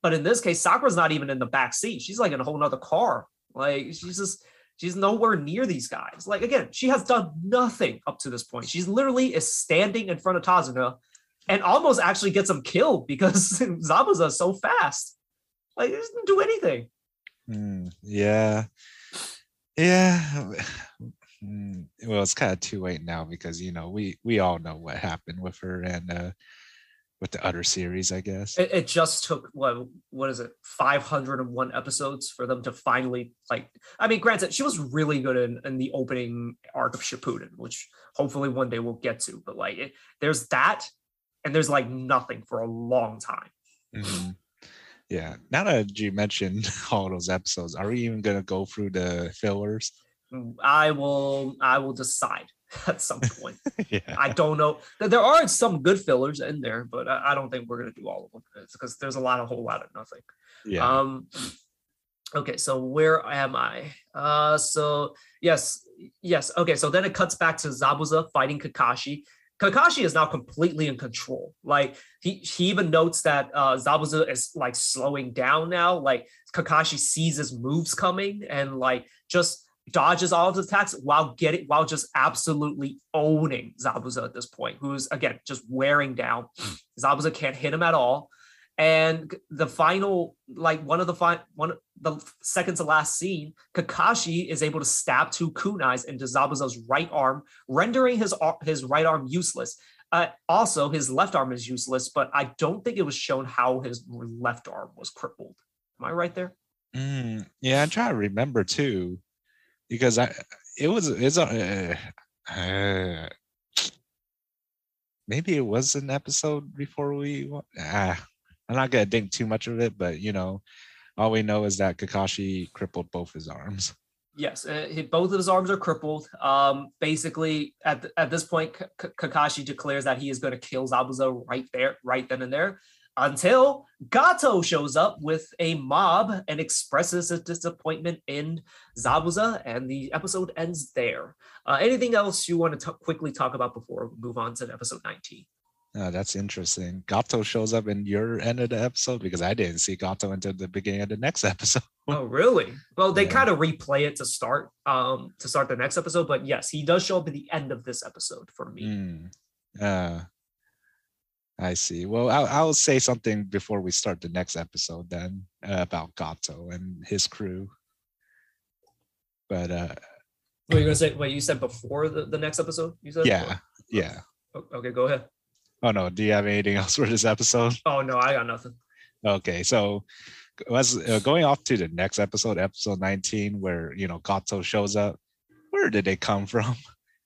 but in this case sakura's not even in the back seat. She's like in a whole nother car. Like she's just She's nowhere near these guys. Like again, she has done nothing up to this point. She's literally is standing in front of Tazuna and almost actually gets him killed because Zabuza is so fast. Like he doesn't do anything. Mm, yeah. Yeah. Mm, well, it's kind of too late now because you know we we all know what happened with her and uh with the other series, I guess. It, it, just took what what is it, 501 episodes for them to finally like. I mean, granted, she was really good in, in the opening arc of Shippuden, which hopefully one day we'll get to. But like, it, there's that, and there's like nothing for a long time. Mm-hmm. Yeah. Now that you mentioned all those episodes, are we even gonna go through the fillers? I will. I will decide. at some point. yeah. I don't know. There are some good fillers in there, but I, don't think we're gonna do all of them because there's a lot, a whole lot of nothing. Yeah. Um. Okay, so where am I? Uh. So yes, yes. Okay, so then it cuts back to Zabuza fighting Kakashi. Kakashi is now completely in control. Like he he even notes that uh, Zabuza is like slowing down now. Like Kakashi sees his moves coming and like just dodges all of the attacks while getting while just absolutely owning Zabuza at this point, who's again just wearing down. Zabuza can't hit him at all. And the final, like one of the fi- one of the second to last scene, Kakashi is able to stab two kunais into Zabuza's right arm, rendering his his right arm useless. Uh, also, his left arm is useless, but I don't think it was shown how his left arm was crippled. Am I right there? Mm, yeah, I'm trying to remember too because I it was it's a uh, uh, maybe it was an episode before we ah, I'm not gonna think too much of it, but you know, all we know is that Kakashi crippled both his arms. Yes, uh, both of his arms are crippled. Um, basically, at at this point, K- Kakashi declares that he is going to kill Zabuza right there, right then and there until Gato shows up with a mob and expresses his disappointment in Zabuza, and the episode ends there. Uh, anything else you want to t- quickly talk about before we move on to episode 19? Oh, that's interesting. Gato shows up in your end of the episode because I didn't see Gato until the beginning of the next episode. oh, really? Well, they yeah. kind of replay it to start um to start the next episode, but yes, he does show up at the end of this episode for me. Mm. Uh, I see. Well, I'll, I'll say something before we start the next episode then uh, about Gato and his crew. But uh what are you gonna say? Wait, you said before the, the next episode? You said yeah, yeah. Okay, go ahead. Oh no, do you have anything else for this episode? Oh no, I got nothing. Okay, so was uh, going off to the next episode, episode 19, where you know Gato shows up. Where did they come from?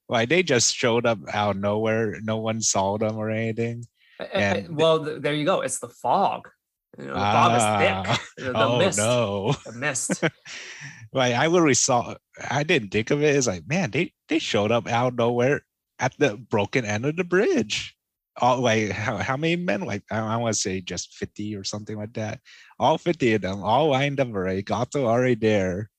Like they just showed up out of nowhere. No one saw them or anything. And well, there you go. It's the fog. You know, the fog is thick. Ah, the, the oh mist, no, the mist. like I literally saw. I didn't think of it as like, man, they they showed up out of nowhere at the broken end of the bridge. all like how, how many men like I, I want to say just 50 or something like that. All 50 of them all lined up already. Gato already there.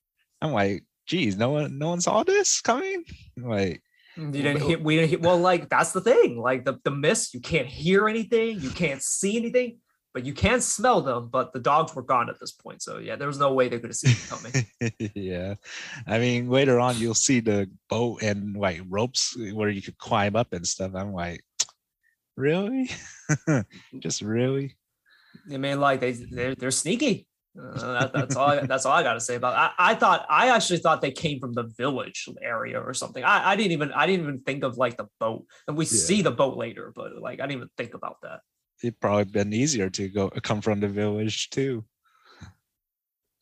I'm like, geez, no one no one saw this coming. Like Mm, you didn't hear, we didn't hear, well, like that's the thing. Like the, the mist, you can't hear anything, you can't see anything, but you can smell them. But the dogs were gone at this point. So yeah, there was no way they could have seen it coming. yeah. I mean, later on you'll see the boat and like ropes where you could climb up and stuff. I'm like, really? Just really? I mean, like they they're, they're sneaky. Uh, that, that's all. I, that's all I got to say about. It. I, I thought I actually thought they came from the village area or something. I, I didn't even I didn't even think of like the boat, and we yeah. see the boat later, but like I didn't even think about that. It'd probably been easier to go come from the village too.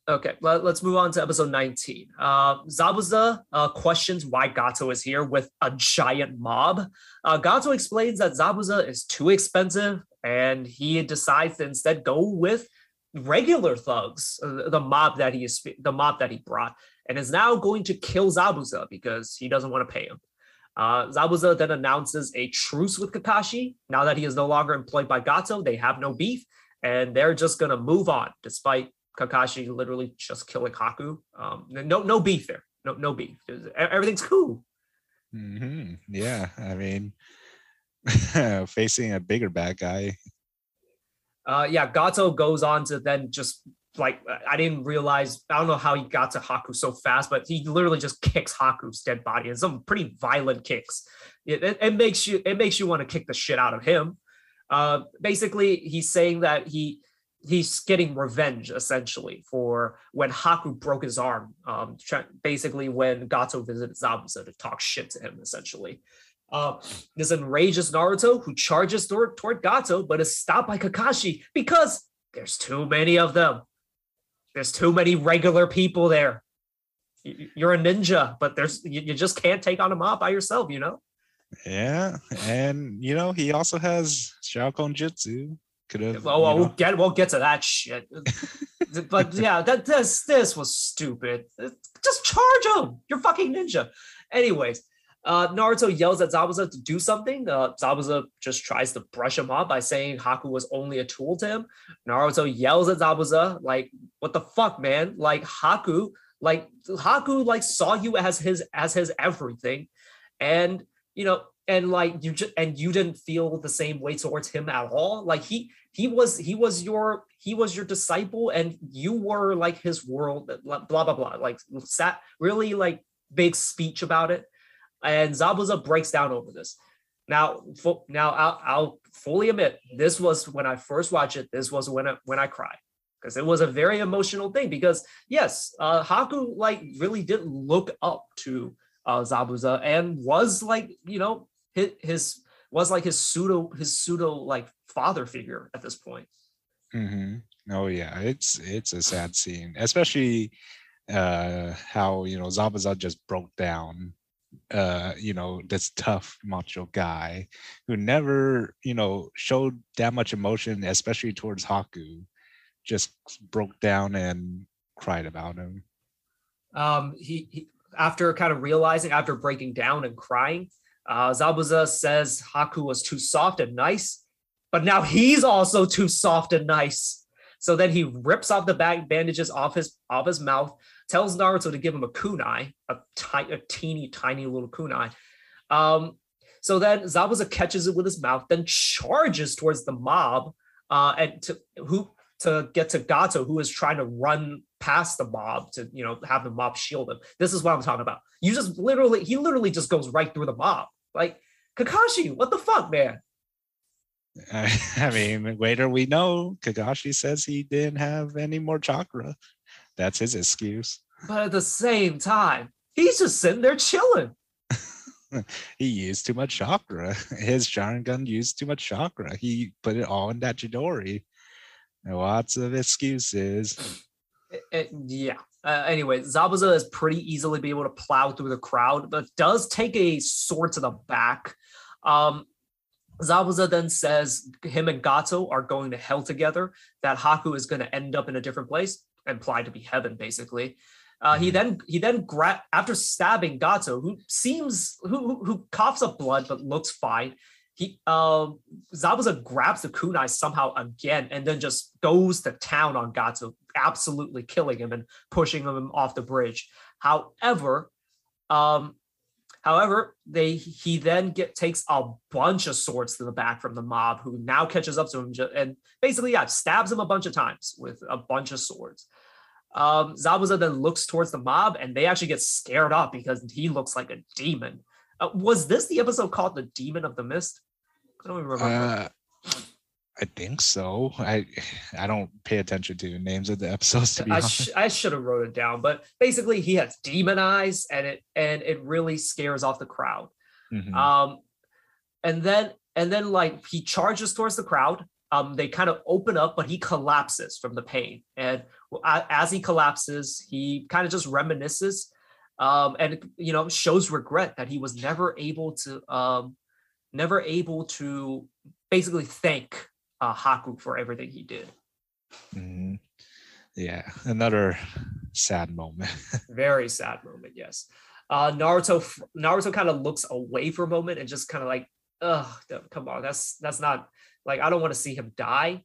Okay, let, us move on to episode 19. Uh, Zabuza uh, questions why Gato is here with a giant mob. Uh, Gato explains that Zabuza is too expensive and he decides to instead go with regular thugs, uh, the mob that he is the mob that he brought, and is now going to kill Zabuza because he doesn't want to pay him. Uh, Zabuza then announces a truce with Kakashi. Now that he is no longer employed by Gato, they have no beef, and they're just gonna move on, despite Kakashi literally just killing Haku. Um, no, no beef there. No, no beef. Everything's cool. Mm-hmm. Yeah, I mean, facing a bigger bad guy uh, yeah, Gato goes on to then just like I didn't realize I don't know how he got to Haku so fast, but he literally just kicks Haku's dead body and some pretty violent kicks. It, it, it makes you it makes you want to kick the shit out of him. Uh, basically, he's saying that he he's getting revenge essentially for when Haku broke his arm. Um, basically when Gato visited Zabuza to talk shit to him essentially. Uh, this enrages Naruto, who charges toward, toward Gato, but is stopped by Kakashi because there's too many of them. There's too many regular people there. You're a ninja, but there's you, you just can't take on a mob by yourself, you know. Yeah, and you know he also has Shadow Clone Jutsu. Could have. Well, well we'll get we'll get to that shit. but yeah, that this this was stupid. Just charge him. You're fucking ninja. Anyways, uh, Naruto yells at Zabuza to do something. Uh, Zabuza just tries to brush him off by saying Haku was only a tool to him. Naruto yells at Zabuza, like, what the fuck, man? Like Haku, like Haku, like saw you as his as his everything. And you know, and like you just and you didn't feel the same way towards him at all. Like he he was he was your he was your disciple and you were like his world, blah blah blah. Like sat really like big speech about it and Zabuza breaks down over this. Now, now I'll, I'll, fully admit this was when I first watched it. This was when I, when I cried because it was a very emotional thing. Because yes, uh, Haku like really did look up to uh, Zabuza and was like you know his, his was like his pseudo his pseudo like father figure at this point. Mm-hmm. Oh yeah, it's it's a sad scene, especially uh how you know Zabuza just broke down uh you know this tough macho guy who never you know showed that much emotion especially towards haku just broke down and cried about him. Um he, he after kind of realizing after breaking down and crying uh zabuza says haku was too soft and nice but now he's also too soft and nice so then he rips off the bag bandages off his off his mouth tells Naruto to give him a kunai, a, ti- a teeny tiny little kunai. Um, so then Zabuza catches it with his mouth, then charges towards the mob, uh, and to who to get to Gato, who is trying to run past the mob to you know have the mob shield him. This is what I'm talking about. You just literally, he literally just goes right through the mob. Like Kakashi, what the fuck, man? I mean, later we know Kakashi says he didn't have any more chakra. That's his excuse. But at the same time, he's just sitting there chilling. he used too much chakra. His Sharingan used too much chakra. He put it all in that Chidori. Lots of excuses. It, it, yeah. Uh, anyway, Zabuza is pretty easily be able to plow through the crowd, but does take a sword to the back. Um, Zabuza then says him and Gato are going to hell together, that Haku is going to end up in a different place implied to be heaven, basically. Uh, he mm-hmm. then he then gra- after stabbing Gato, who seems who, who, coughs up blood but looks fine. he um Zabuza grabs the kunai somehow again and then just goes to town on Gato, absolutely killing him and pushing him off the bridge. However, um however, they he then get takes a bunch of swords to the back from the mob who now catches up to him and basically yeah, stabs him a bunch of times with a bunch of swords. Um, Zabuza then looks towards the mob and they actually get scared off because he looks like a demon. Uh, was this the episode called "The Demon of the Mist"? I don't remember. Uh, I think so. I I don't pay attention to names of the episodes. To be I, honest, sh- I should have wrote it down, but basically he has demon eyes, and it and it really scares off the crowd. Mhm. Um, and then and then like he charges towards the crowd. Um, they kind of open up, but he collapses from the pain. And as he collapses, he kind of just reminisces, um, and you know shows regret that he was never able to, um, never able to basically thank uh, Haku for everything he did. Mhm. yeah, another sad moment. Very sad moment, yes. Uh, Naruto Naruto kind of looks away for a moment and just kind of like, ugh, come on, that's that's not like I don't want to see him die.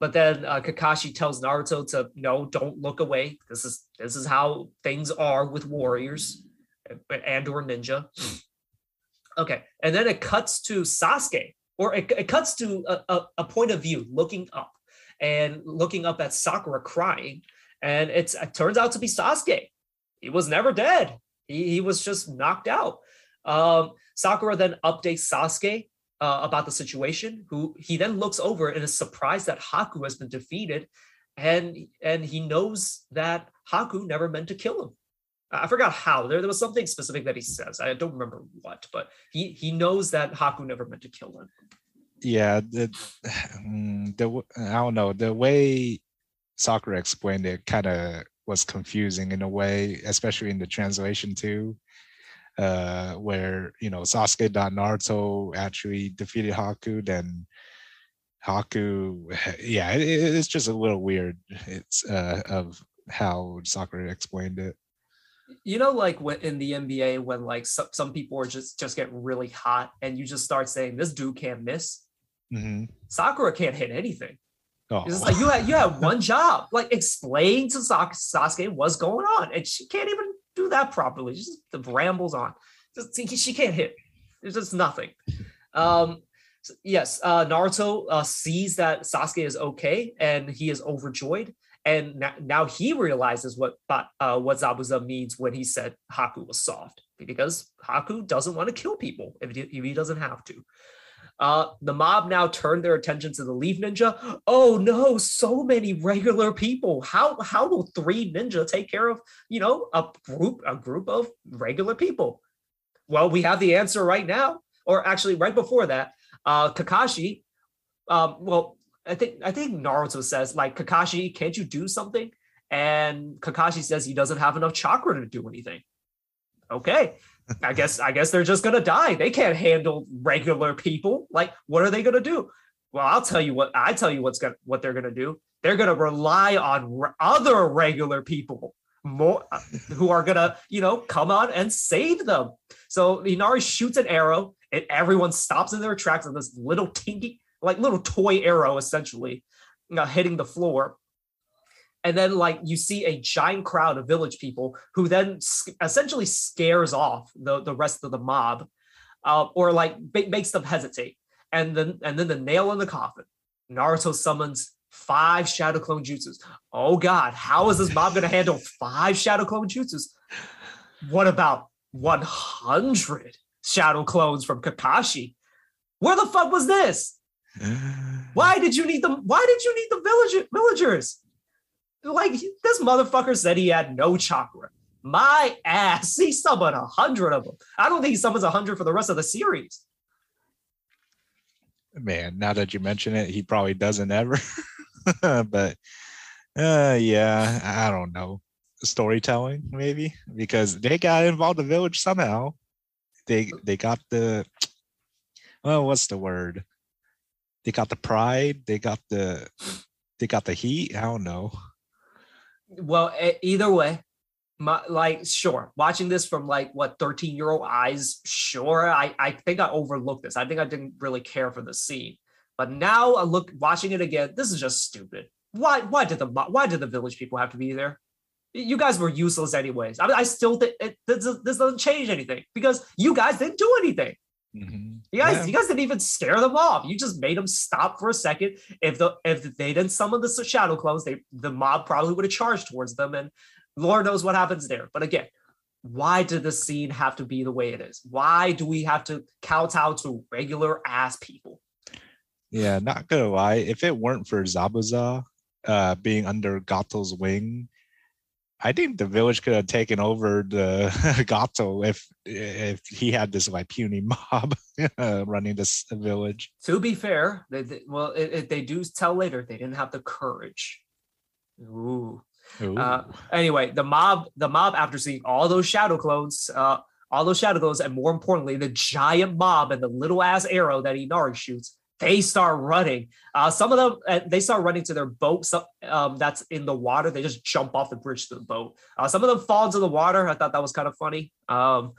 But then uh, Kakashi tells Naruto to no, don't look away. This is this is how things are with warriors and- and or ninja. Okay, and then it cuts to Sasuke, or it, it cuts to a, a, a point of view looking up and looking up at Sakura crying, and it's it turns out to be Sasuke. He was never dead. He, he was just knocked out. Um, Sakura then updates Sasuke uh, about the situation. Who he then looks over and is surprised that Haku has been defeated, and and he knows that Haku never meant to kill him. I forgot how. There, there was something specific that he says. I don't remember what, but he he knows that Haku never meant to kill him. yeah, the the I don't know the way Sakura explained it kind of was confusing in a way, especially in the translation too, uh, where you know Sasuke Naruto actually defeated Haku, then Haku, yeah, it- it's just a little weird. It's uh, of how Sakura explained it. You know, like when in the NBA, when like some, some people are just just get really hot, and you just start saying this dude can't miss. hmm Sakura can't hit anything. Oh, It's like you had you had one job, like explain to Sas- Sasuke what's going on, and she can't even do that properly. She just rambles on. Just she- can't hit. There's just nothing. Um, yes, uh, Naruto uh, sees that Sasuke is okay, and he is overjoyed. And now he realizes what uh, what Zabuza means when he said Haku was soft, because Haku doesn't want to kill people if he, if he doesn't have to. Uh, the mob now turned their attention to the Leaf Ninja. Oh no, so many regular people. How how will three ninja take care of you know a group a group of regular people? Well, we have the answer right now, or actually right before that. Uh, Kakashi. Um, well, I think I think Naruto says like Kakashi, can't you do something? And Kakashi says he doesn't have enough chakra to do anything. Okay, I guess I guess they're just gonna die. They can't handle regular people. Like, what are they gonna do? Well, I'll tell you what. I tell you what's gonna what they're gonna do. They're gonna rely on re- other regular people more uh, who are gonna you know come out and save them. So Inari shoots an arrow, and everyone stops in their tracks with this little tinky, like little toy arrow, essentially, you know, hitting the floor. And then like you see a giant crowd of village people who then sc- essentially scares off the, the rest of the mob uh, or like ma- makes them hesitate. And then and then the nail in the coffin naruto summons five shadow clone jutsus. Oh god how is this mob going to handle five shadow clone jutsus? What about 100 shadow clones from kakashi? Where the fuck was this why did you need them why did you need the village villagers like this motherfucker said he had no chakra. My ass. He summoned a hundred of them. I don't think he summons a hundred for the rest of the series. Man, now that you mention it, he probably doesn't ever. but uh yeah, I don't know. Storytelling, maybe, because they got involved the village somehow. They they got the well, what's the word? They got the pride, they got the they got the heat. I don't know. Well, either way, my, like sure watching this from like what 13 year old eyes sure I, I think i overlooked this i think i didn't really care for the scene but now i look watching it again this is just stupid why why did the why did the village people have to be there you guys were useless anyways i, I still think it, this doesn't change anything because you guys didn't do anything Mm-hmm. You guys, yeah. you guys didn't even scare them off. You just made them stop for a second. If the if they didn't summon the shadow clones, they the mob probably would have charged towards them, and Lord knows what happens there. But again, why did the scene have to be the way it is? Why do we have to kowtow to regular ass people? Yeah, not gonna lie. If it weren't for Zabuza uh, being under Gato's wing, I think the village could have taken over the Gato if if he had this like puny mob uh, running this village. To be fair, they, they well, it, it, they do tell later they didn't have the courage. Ooh. Uh, anyway, the mob, the mob, after seeing all those shadow clones, uh, all those shadow clones, and more importantly, the giant mob and the little ass arrow that Inari shoots, they start running. Uh, some of them uh, they start running to their boat um, that's in the water. They just jump off the bridge to the boat. Uh, some of them fall into the water. I thought that was kind of funny. Um,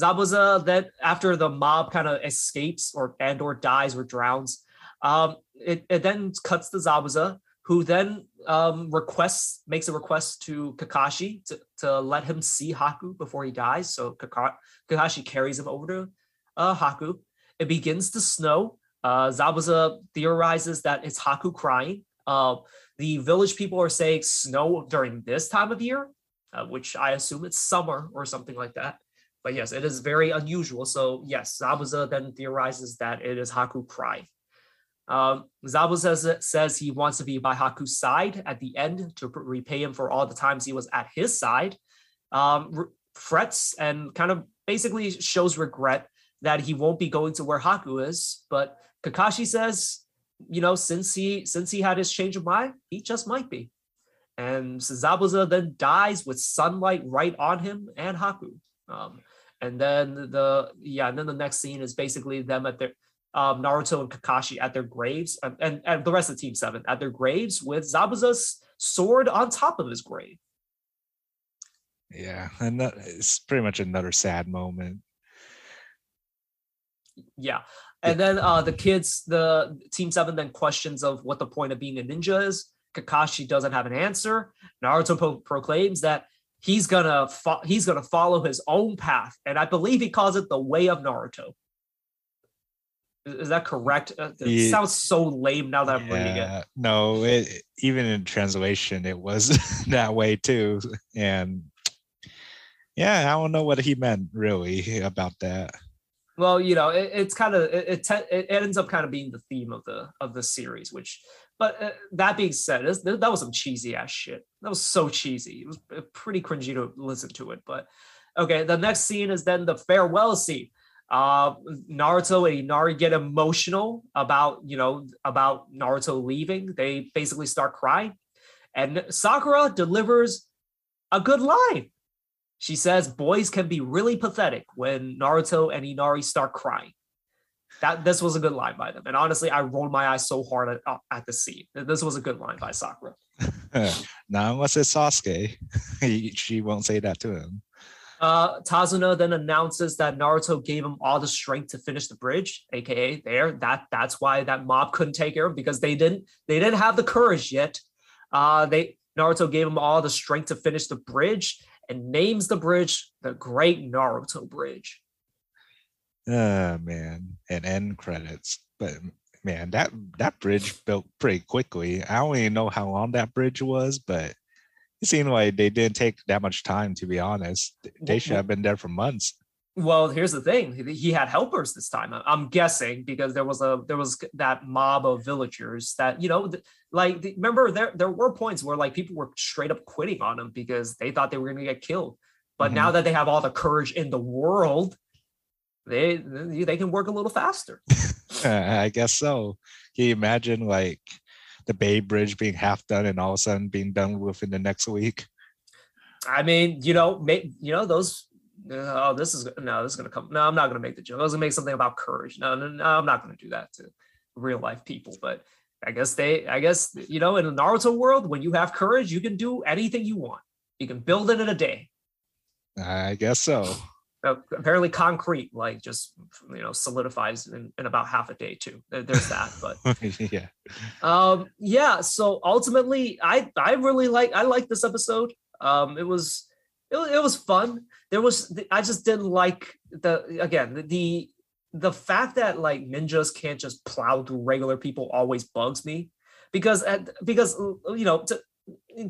Zabuza then after the mob kind of escapes or and or dies or drowns, um, it, it then cuts to Zabuza who then um, requests makes a request to Kakashi to, to let him see Haku before he dies. So Kakashi carries him over to uh, Haku. It begins to snow. Uh, Zabuza theorizes that it's Haku crying. Uh, the village people are saying snow during this time of year, uh, which I assume it's summer or something like that. But yes, it is very unusual. So yes, Zabuza then theorizes that it is Haku crying. Um, Zabu says he wants to be by Haku's side at the end to repay him for all the times he was at his side. Um, re- frets and kind of basically shows regret that he won't be going to where Haku is. But Kakashi says, you know, since he since he had his change of mind, he just might be. And Zabuza then dies with sunlight right on him and Haku. Um, and then the yeah, and then the next scene is basically them at their um, Naruto and Kakashi at their graves, and, and, and the rest of Team Seven at their graves with Zabuza's sword on top of his grave. Yeah, and that is pretty much another sad moment. Yeah, and then uh, the kids, the Team Seven, then questions of what the point of being a ninja is. Kakashi doesn't have an answer. Naruto pro- proclaims that he's gonna fo- he's gonna follow his own path, and I believe he calls it the way of Naruto. Is that correct? Uh, it yeah. sounds so lame now that I'm yeah. reading it. No, it, even in translation, it was that way too. And yeah, I don't know what he meant really about that. Well, you know, it, it's kind of it, it, it ends up kind of being the theme of the of the series. Which, but uh, that being said, that was some cheesy ass shit. That was so cheesy. It was uh, pretty cringy to listen to it. But okay, the next scene is then the farewell scene uh, Naruto and Inari get emotional about, you know, about Naruto leaving. They basically start crying. And Sakura delivers a good line. She says, boys can be really pathetic when Naruto and Inari start crying. That this was a good line by them. And honestly, I rolled my eyes so hard at, uh, at the scene. This was a good line by Sakura. now, unless it's Sasuke, she won't say that to him. Uh, Tazuna then announces that Naruto gave him all the strength to finish the bridge, aka there. That that's why that mob couldn't take care of because they didn't they didn't have the courage yet. Uh, they Naruto gave him all the strength to finish the bridge and names the bridge the Great Naruto Bridge. Oh man, and end credits. But man, that that bridge built pretty quickly. I don't even know how long that bridge was, but it seemed like they didn't take that much time to be honest they should have been there for months well here's the thing he had helpers this time i'm guessing because there was a there was that mob of villagers that you know like remember there there were points where like people were straight up quitting on him because they thought they were going to get killed but mm-hmm. now that they have all the courage in the world they they can work a little faster i guess so can you imagine like the Bay Bridge being half done and all of a sudden being done within the next week. I mean, you know, may, you know those. Oh, this is no, this is gonna come. No, I'm not gonna make the joke. I was gonna make something about courage. No, no, no, I'm not gonna do that to real life people. But I guess they, I guess you know, in the Naruto world, when you have courage, you can do anything you want. You can build it in a day. I guess so. Apparently concrete like just you know solidifies in, in about half a day too there's that but yeah um yeah so ultimately i i really like i like this episode um it was it, it was fun. There was i just didn't like the again the the fact that like ninjas can't just plow through regular people always bugs me. Because at, because you know to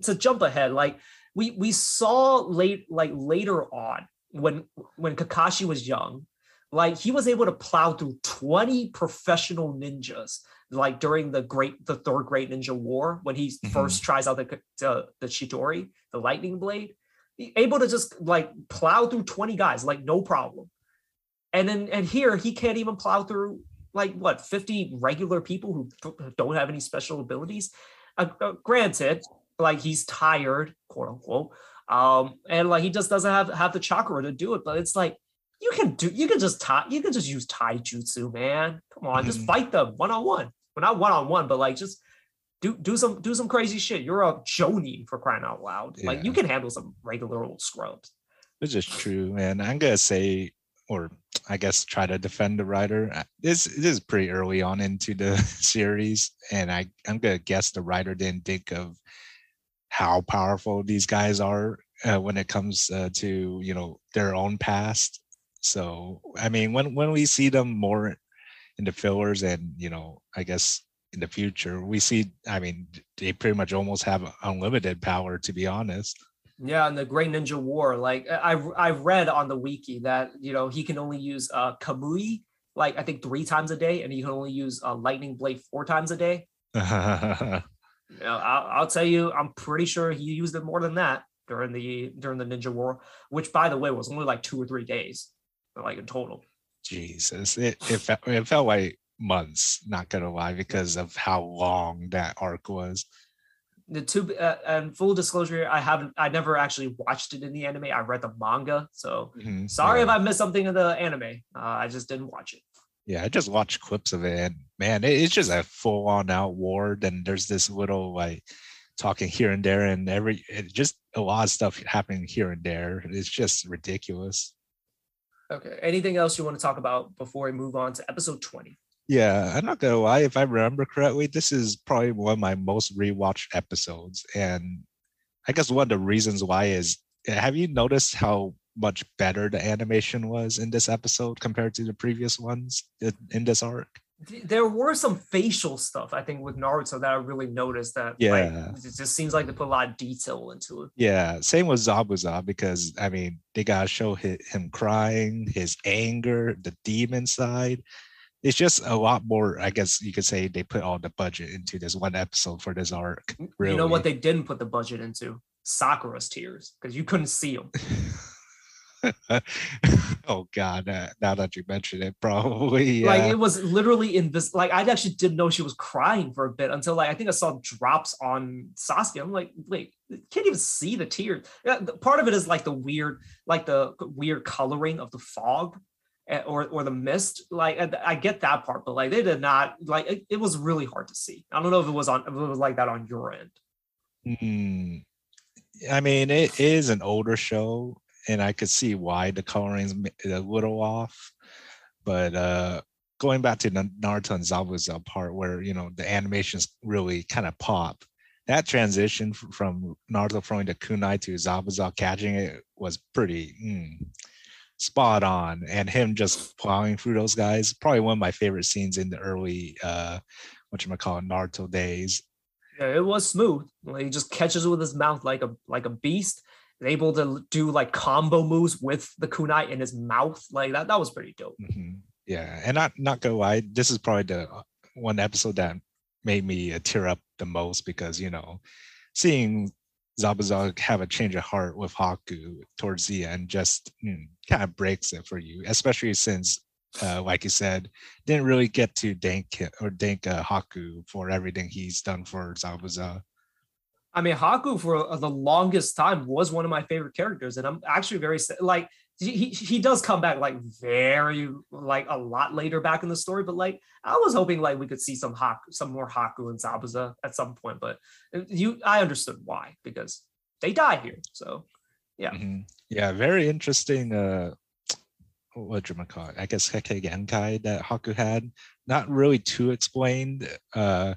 to jump ahead like we we saw late like later on when when Kakashi was young, like he was able to plow through 20 professional ninjas like during the great the third great ninja war when he mm-hmm. first tries out the, the the Chidori, the lightning blade, able to just like plow through 20 guys like no problem. And then and here he can't even plow through like what 50 regular people who don't have any special abilities. Uh, uh, granted, like he's tired, quote unquote, um, and like he just doesn't have have the chakra to do it. But it's like you can do you can just tie you can just use taijutsu, man. Come on, mm-hmm. just fight them one on one. Well, not one on one, but like just do do some do some crazy shit. You're a Jonin for crying out loud. Yeah. Like you can handle some regular old scrubs. Which is true, man. I'm gonna say, or I guess try to defend the writer. This, this is pretty early on into the series, and I I'm gonna guess the writer didn't think of how powerful these guys are uh, when it comes uh, to you know their own past. So I mean, when when we see them more in the fillers, and you know, I guess in the future, we see. I mean, they pretty much almost have unlimited power, to be honest. Yeah, in the Great Ninja War, like I've I've read on the wiki that you know he can only use uh Kamui like I think three times a day, and he can only use a uh, Lightning Blade four times a day. You know, I'll, I'll tell you, I'm pretty sure he used it more than that during the during the Ninja War, which by the way was only like two or three days, like in total. Jesus, it it felt, it felt like months. Not gonna lie, because of how long that arc was. The two uh, and full disclosure, I haven't, I never actually watched it in the anime. I read the manga, so mm-hmm, sorry yeah. if I missed something in the anime. Uh, I just didn't watch it. Yeah, I just watched clips of it, and man, it's just a full on out war. And there's this little like talking here and there, and every it, just a lot of stuff happening here and there. It's just ridiculous. Okay. Anything else you want to talk about before we move on to episode 20? Yeah, I'm not gonna lie. If I remember correctly, this is probably one of my most rewatched episodes, and I guess one of the reasons why is have you noticed how much better the animation was in this episode compared to the previous ones in this arc. There were some facial stuff I think with Naruto that I really noticed that yeah like, it just seems like they put a lot of detail into it. Yeah, same with Zabuza because I mean they gotta show him crying, his anger, the demon side. It's just a lot more. I guess you could say they put all the budget into this one episode for this arc. Really. You know what they didn't put the budget into? Sakura's tears because you couldn't see them. oh god uh, now that you mention it probably yeah. like it was literally in this like i actually didn't know she was crying for a bit until like i think i saw drops on sasuke i'm like wait can't even see the tears yeah, part of it is like the weird like the weird coloring of the fog or or the mist like i get that part but like they did not like it, it was really hard to see i don't know if it was on if it was like that on your end mm. I mean, it is an older show, and I could see why the coloring's a little off. But uh, going back to the Naruto and Zabuza part where you know the animations really kind of pop, that transition from Naruto throwing the kunai to Zabuza catching it was pretty mm, spot on, and him just plowing through those guys probably one of my favorite scenes in the early uh, what you might call Naruto days. Yeah, it was smooth. Like, he just catches with his mouth like a like a beast able to do like combo moves with the kunai in his mouth. Like that, that was pretty dope. Mm-hmm. Yeah, and not not go lie, this is probably the one episode that made me uh, tear up the most because you know, seeing Zabuza have a change of heart with Haku towards the end just mm, kind of breaks it for you, especially since, uh, like you said, didn't really get to thank or thank uh, Haku for everything he's done for Zabuza. I mean, Haku for uh, the longest time was one of my favorite characters, and I'm actually very like he he does come back like very like a lot later back in the story, but like I was hoping like we could see some Haku, some more Haku and Zabuza at some point, but uh, you I understood why because they die here, so Yeah. Mhm. Yeah, very interesting. Uh, what do you call it? I guess Kekkei Genkai that Haku had. Not really too explained, uh,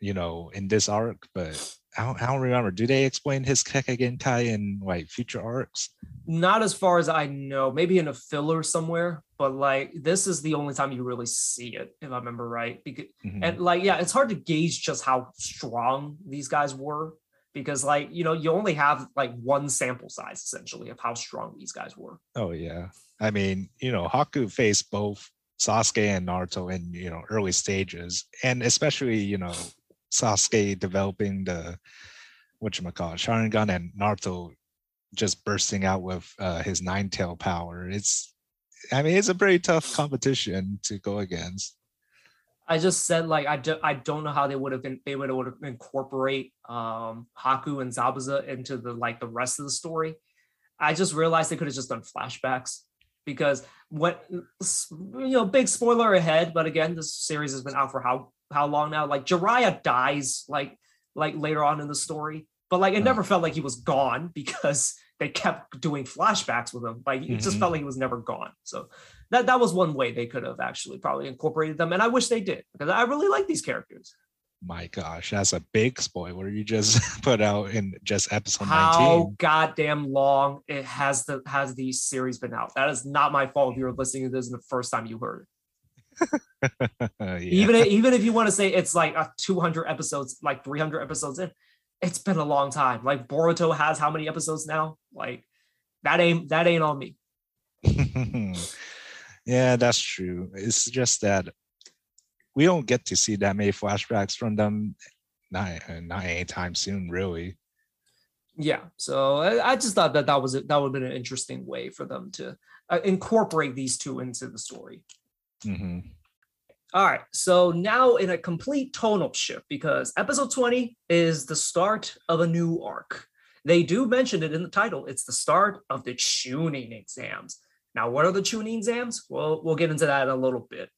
you know, in this arc, but I don't, I don't remember. Do they explain his Genkai in like future arcs? Not as far as I know, maybe in a filler somewhere, but like this is the only time you really see it, if I remember right. Because Mhm. and like yeah, it's hard to gauge just how strong these guys were because like you know you only have like one sample size essentially of how strong these guys were. Oh yeah. I mean, you know, Haku faced both Sasuke and Naruto in you know early stages, and especially you know Sasuke developing the what you call Sharingan and Naruto just bursting out with uh, his nine tail power. It's, I mean, it's a pretty tough competition to go against. I just said like I, do, I don't know how they would have been they would have incorporate um Haku and Zabuza into the like the rest of the story. I just realized they could have just done flashbacks because what you know big spoiler ahead but again this series has been out for how how long now? Like Jiraiya dies like like later on in the story but like it never felt like he was gone because they kept doing flashbacks with him. Like it just Mhm. felt like he was never gone. So that that was one way they could have actually probably incorporated them and I wish they did because I really like these characters. My gosh, that's a big spoiler you just put out in just episode how goddamn long it has the has the series been out. That is not my fault if you're listening to this the first time you heard it. 19. yeah. even if, even if you want to say it's like a 200 episodes like 300 episodes in it's been a long time like boruto has how many episodes now like that ain't that ain't on me yeah, that's true. It's just that we don't get to see that many flashbacks from them. Not, not anytime soon, really. yeah so i, I just thought that that was a, that would have been an interesting way for them to uh, incorporate these two into the story hmm All right, so now in a complete tonal shift because episode 20 is the start of a new arc. They do mention it in the title. It's the start of the Chunin exams. Now, what are the Chunin exams? Well, we'll get into that in a little bit.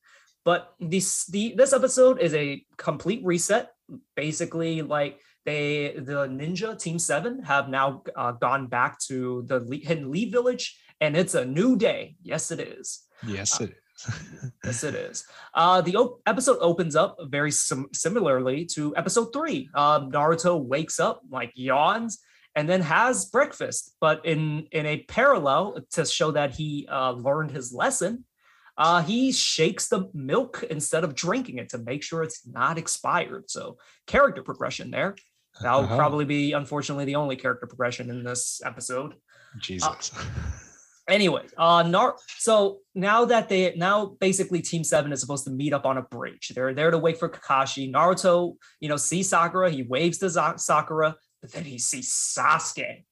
But this the this episode is a complete reset. Basically, like they the ninja team seven have now uh, gone back to the Le- hidden Lee village, and it's a new day. Yes, it is. Yes, it is. Yes, it is. Uh, the op- episode opens up very sim- similarly to episode three. Um, Naruto wakes up, like yawns, and then has breakfast. But in in a parallel to show that he uh, learned his lesson, uh, he shakes the milk instead of drinking it to make sure it's not expired. So character progression there. That'll Uh-huh. probably be, unfortunately, the only character progression in this episode Jesus. Anyway uh Nar- so now that they now basically team seven is supposed to meet up on a bridge. They're there to wait for kakashi. Naruto you know sees sakura. He waves to sakura but then he sees sasuke.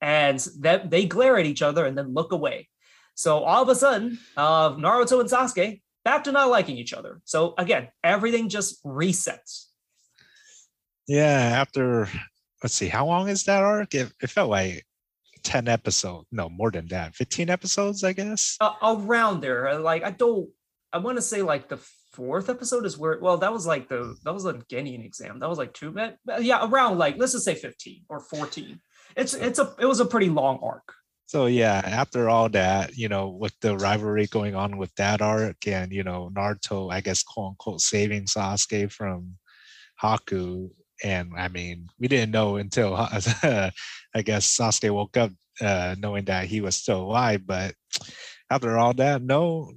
And that they glare at each other and then look away. So all of a sudden uh naruto and sasuke back to not liking each other. So again everything just resets. Yeah, after let's see, how long is that arc? It, it felt like 10 episodes. No, more than that. 15 episodes, I guess. uh, around there. uh, Like I don't, I want to say like the fourth episode is where. Well, that was like the that was a Genin exam. That was like two minutes. Yeah, around like let's just say fifteen or fourteen. It's it's a it was a pretty long arc. So yeah, after all that, you know, with the rivalry going on with that arc and you know, Naruto, I guess quote unquote saving Sasuke from Haku. And I mean, we didn't know until I guess Sasuke woke up uh knowing that he was still alive, but after all that, no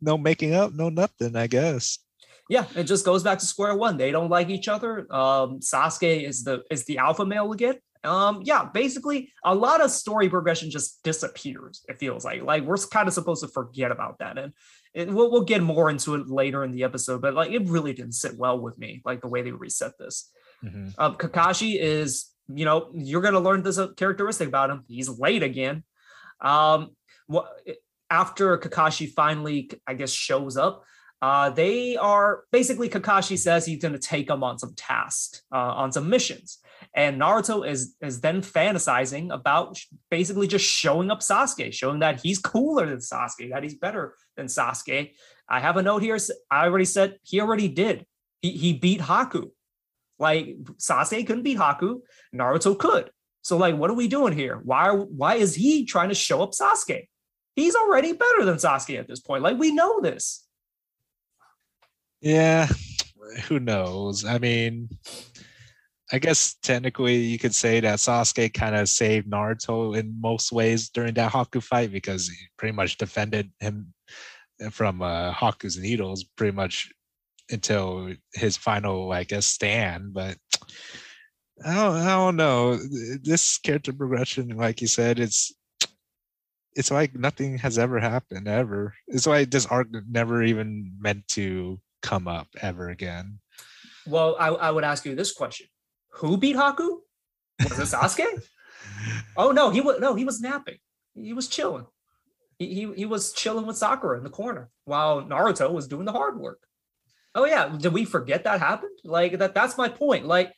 no making up, no nothing, I guess. Yeah, it just goes back to square one. They don't like each other. Um, Sasuke is the is the alpha male again. Um, yeah, basically a lot of story progression just disappears. It feels like like we're kind of supposed to forget about that, and it, we'll we'll get more into it later in the episode. But like it really didn't sit well with me, like the way they reset this. Mhm. Um, Kakashi is, you know, you're gonna learn this uh, characteristic about him. He's late again. Um, what after Kakashi finally, I guess, shows up, uh, they are basically Kakashi says he's gonna take him on some tasks, uh, on some missions, and Naruto is is then fantasizing about basically just showing up Sasuke, showing that he's cooler than Sasuke, that he's better than Sasuke. I have a note here. I already said he already did. He he beat Haku. Like Sasuke couldn't beat Haku, Naruto could. So like, what are we doing here? Why why is he trying to show up Sasuke? He's already better than Sasuke at this point. Like we know this. Yeah, who knows? I mean, I guess technically you could say that Sasuke kind of saved Naruto in most ways during that Haku fight because he pretty much defended him from uh, Haku's needles pretty much until his final, I guess, stand. But I don't, I don't know. This character progression, like you said, it's it's like nothing has ever happened ever. It's like this arc never even meant to come up ever again. Well, I, I would ask you this question: Who beat Haku? Was it Sasuke? oh no, he was no, he was napping. He was chilling. He, he he was chilling with Sakura in the corner while Naruto was doing the hard work. Oh yeah, did we forget that happened? Like that that's my point. Like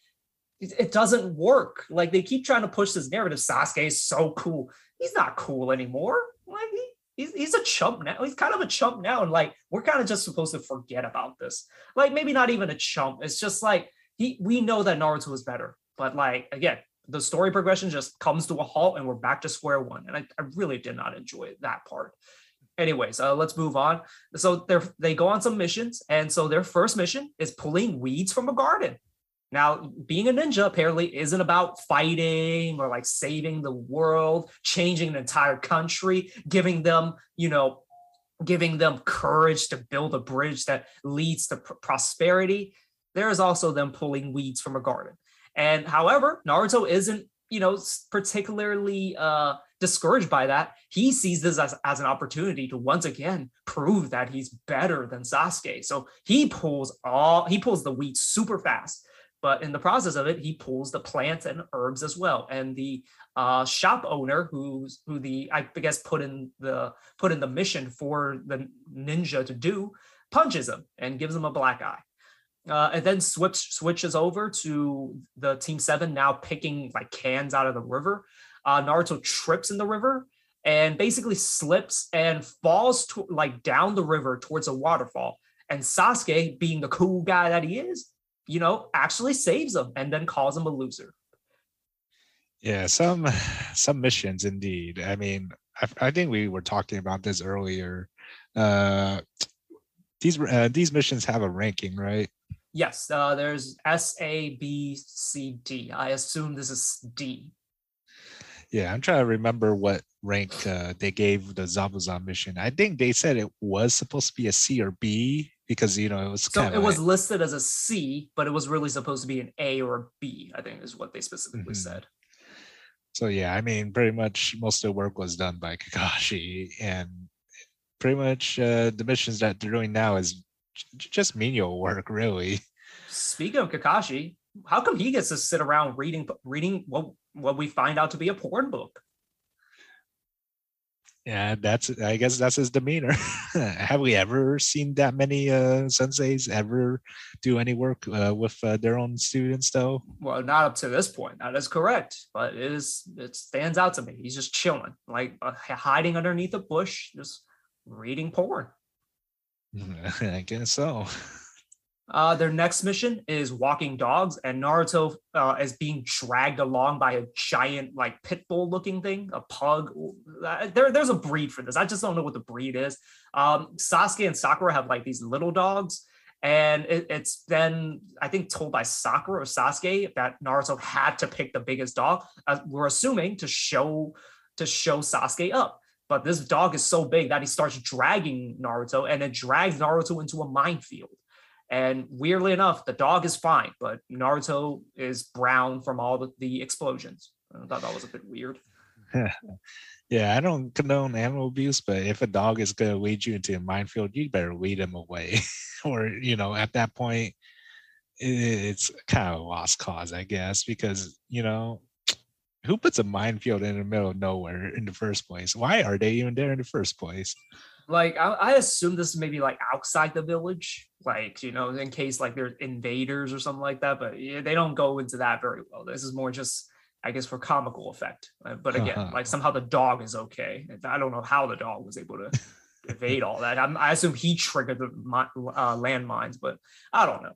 it, it doesn't work. Like they keep trying to push this narrative Sasuke is so cool. He's not cool anymore. Like he he's, he's a chump now. He's kind of a chump now. And like, we're kind of just supposed to forget about this. Like, maybe not even a chump. It's just like, he, we know that Naruto is better. But like, again, the story progression just comes to a halt and we're back to square one. And I, I really did not enjoy that part. Anyways, uh, let's move on. So they they go on some missions. And so their first mission is pulling weeds from a garden. Now, being a ninja apparently isn't about fighting or like saving the world, changing an entire country, giving them, you know, giving them courage to build a bridge that leads to pr- prosperity. There is also them pulling weeds from a garden. And however, Naruto isn't, you know, particularly uh, discouraged by that. He sees this as, as an opportunity to once again prove that he's better than Sasuke. So he pulls all he pulls the weeds super fast but in the process of it, he pulls the plants and herbs as well. And the uh, shop owner, who's who the I guess put in the put in the mission for the ninja to do, punches him and gives him a black eye. Uh, and then switch switches over to the team seven now picking like cans out of the river. Uh, Naruto trips in the river and basically slips and falls to, like down the river towards a waterfall. And Sasuke, being the cool guy that he is, you know, actually saves him and then calls him a loser. Yeah, some some missions indeed. I mean, I, I think we were talking about this earlier. Uh, these uh, these missions have a ranking, right? Yes, uh, there's S, A, B, C, D. I assume this is D. Yeah, I'm trying to remember what rank uh, they gave the Zabuza mission. I think they said it was supposed to be a C or B because you know it was kind of so it was listed as a C, but it was really supposed to be an A or a B. I think is what they specifically mm-hmm. said. So yeah, I mean, pretty much most of the work was done by Kakashi, and pretty much uh, the missions that they're doing now is just menial work, really. Speaking of Kakashi, how come he gets to sit around reading reading what what we find out to be a porn book? Yeah, that's I guess that's his demeanor. Have we ever seen that many uh, senseis ever do any work uh, with uh, their own students though? Well, not up to this point. That is correct, but it is it stands out to me. He's just chilling, like uh, hiding underneath a bush, just reading porn. I guess so. Uh, their next mission is walking dogs, and Naruto uh, is being dragged along by a giant, like pit bull looking thing, a pug. Uh, there, there's a breed for this. I just don't know what the breed is. Um, Sasuke and Sakura have like these little dogs, and it, it's then I think told by Sakura or Sasuke that Naruto had to pick the biggest dog. Uh, we're assuming to show to show Sasuke up. But this dog is so big that he starts dragging Naruto, and it drags Naruto into a minefield. And weirdly enough, the dog is fine, but Naruto is brown from all the, the explosions. I thought that was a bit weird. yeah, I don't condone animal abuse, but if a dog is going to lead you into a minefield, you better lead him away. or, you know, at that point, it's kind of a lost cause, I guess, because, you know, who puts a minefield in the middle of nowhere in the first place? Why are they even there in the first place? Like I, I assume this is maybe like outside the village, like you know, in case like there's invaders or something like that. But yeah, they don't go into that very well. This is more just, I guess, for comical effect. Uh, but again, uh-huh. like somehow the dog is okay. I don't know how the dog was able to evade all that. I'm, i assume he triggered the uh, landmines, but I don't know.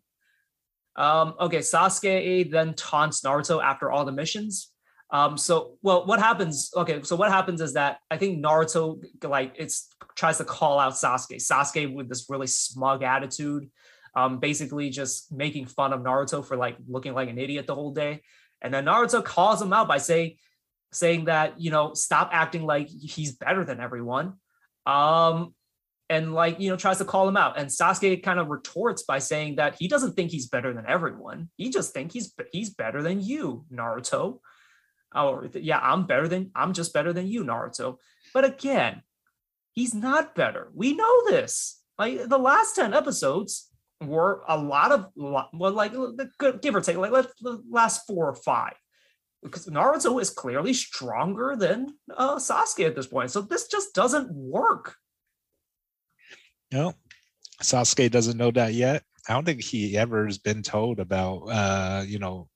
Um, okay, Sasuke then taunts Naruto after all the missions. Um, so well, what happens? Okay, so what happens is that I think Naruto like it's tries to call out Sasuke. Sasuke with this really smug attitude, um, basically just making fun of Naruto for like looking like an idiot the whole day. And then Naruto calls him out by saying, saying that you know stop acting like he's better than everyone. Um, and like you know tries to call him out and Sasuke kind of retorts by saying that he doesn't think he's better than everyone he just think he's he's better than you Naruto or yeah I'm better than I'm just better than you Naruto. But again he's not better. We know this. Like the last 10 episodes were a lot of well like give or take like the last four or five. Because Naruto is clearly stronger than uh, Sasuke at this point. So this just doesn't work. No, Sasuke doesn't know that yet. I don't think he ever has been told about, uh, you know,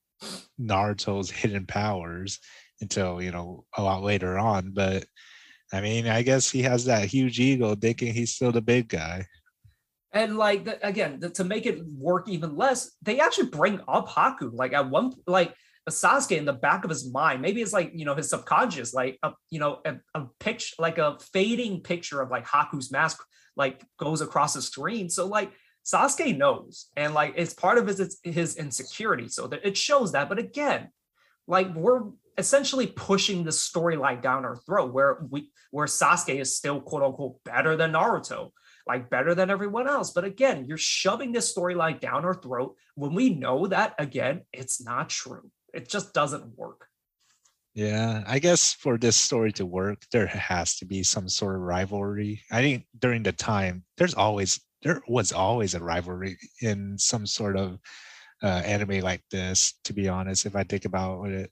Naruto's hidden powers until you know a lot later on. But I mean, I guess he has that huge ego, thinking he's still the big guy. And like the, again, the, to make it work even less, they actually bring up Haku. Like at one, like Sasuke in the back of his mind, maybe it's like you know his subconscious, like a you know a, a picture, like a fading picture of like Haku's mask like goes across the screen. So like Sasuke knows, and like it's part of his his insecurity. So that it shows that. But again, like we're essentially pushing the storyline down our throat, where we where Sasuke is still quote unquote better than Naruto, like better than everyone else. But again, you're shoving this storyline down our throat when we know that again, it's not true. It just doesn't work. Yeah, I guess for this story to work, there has to be some sort of rivalry. I think during the time, there's always there was always a rivalry in some sort of uh, anime like this. To be honest, if I think about it.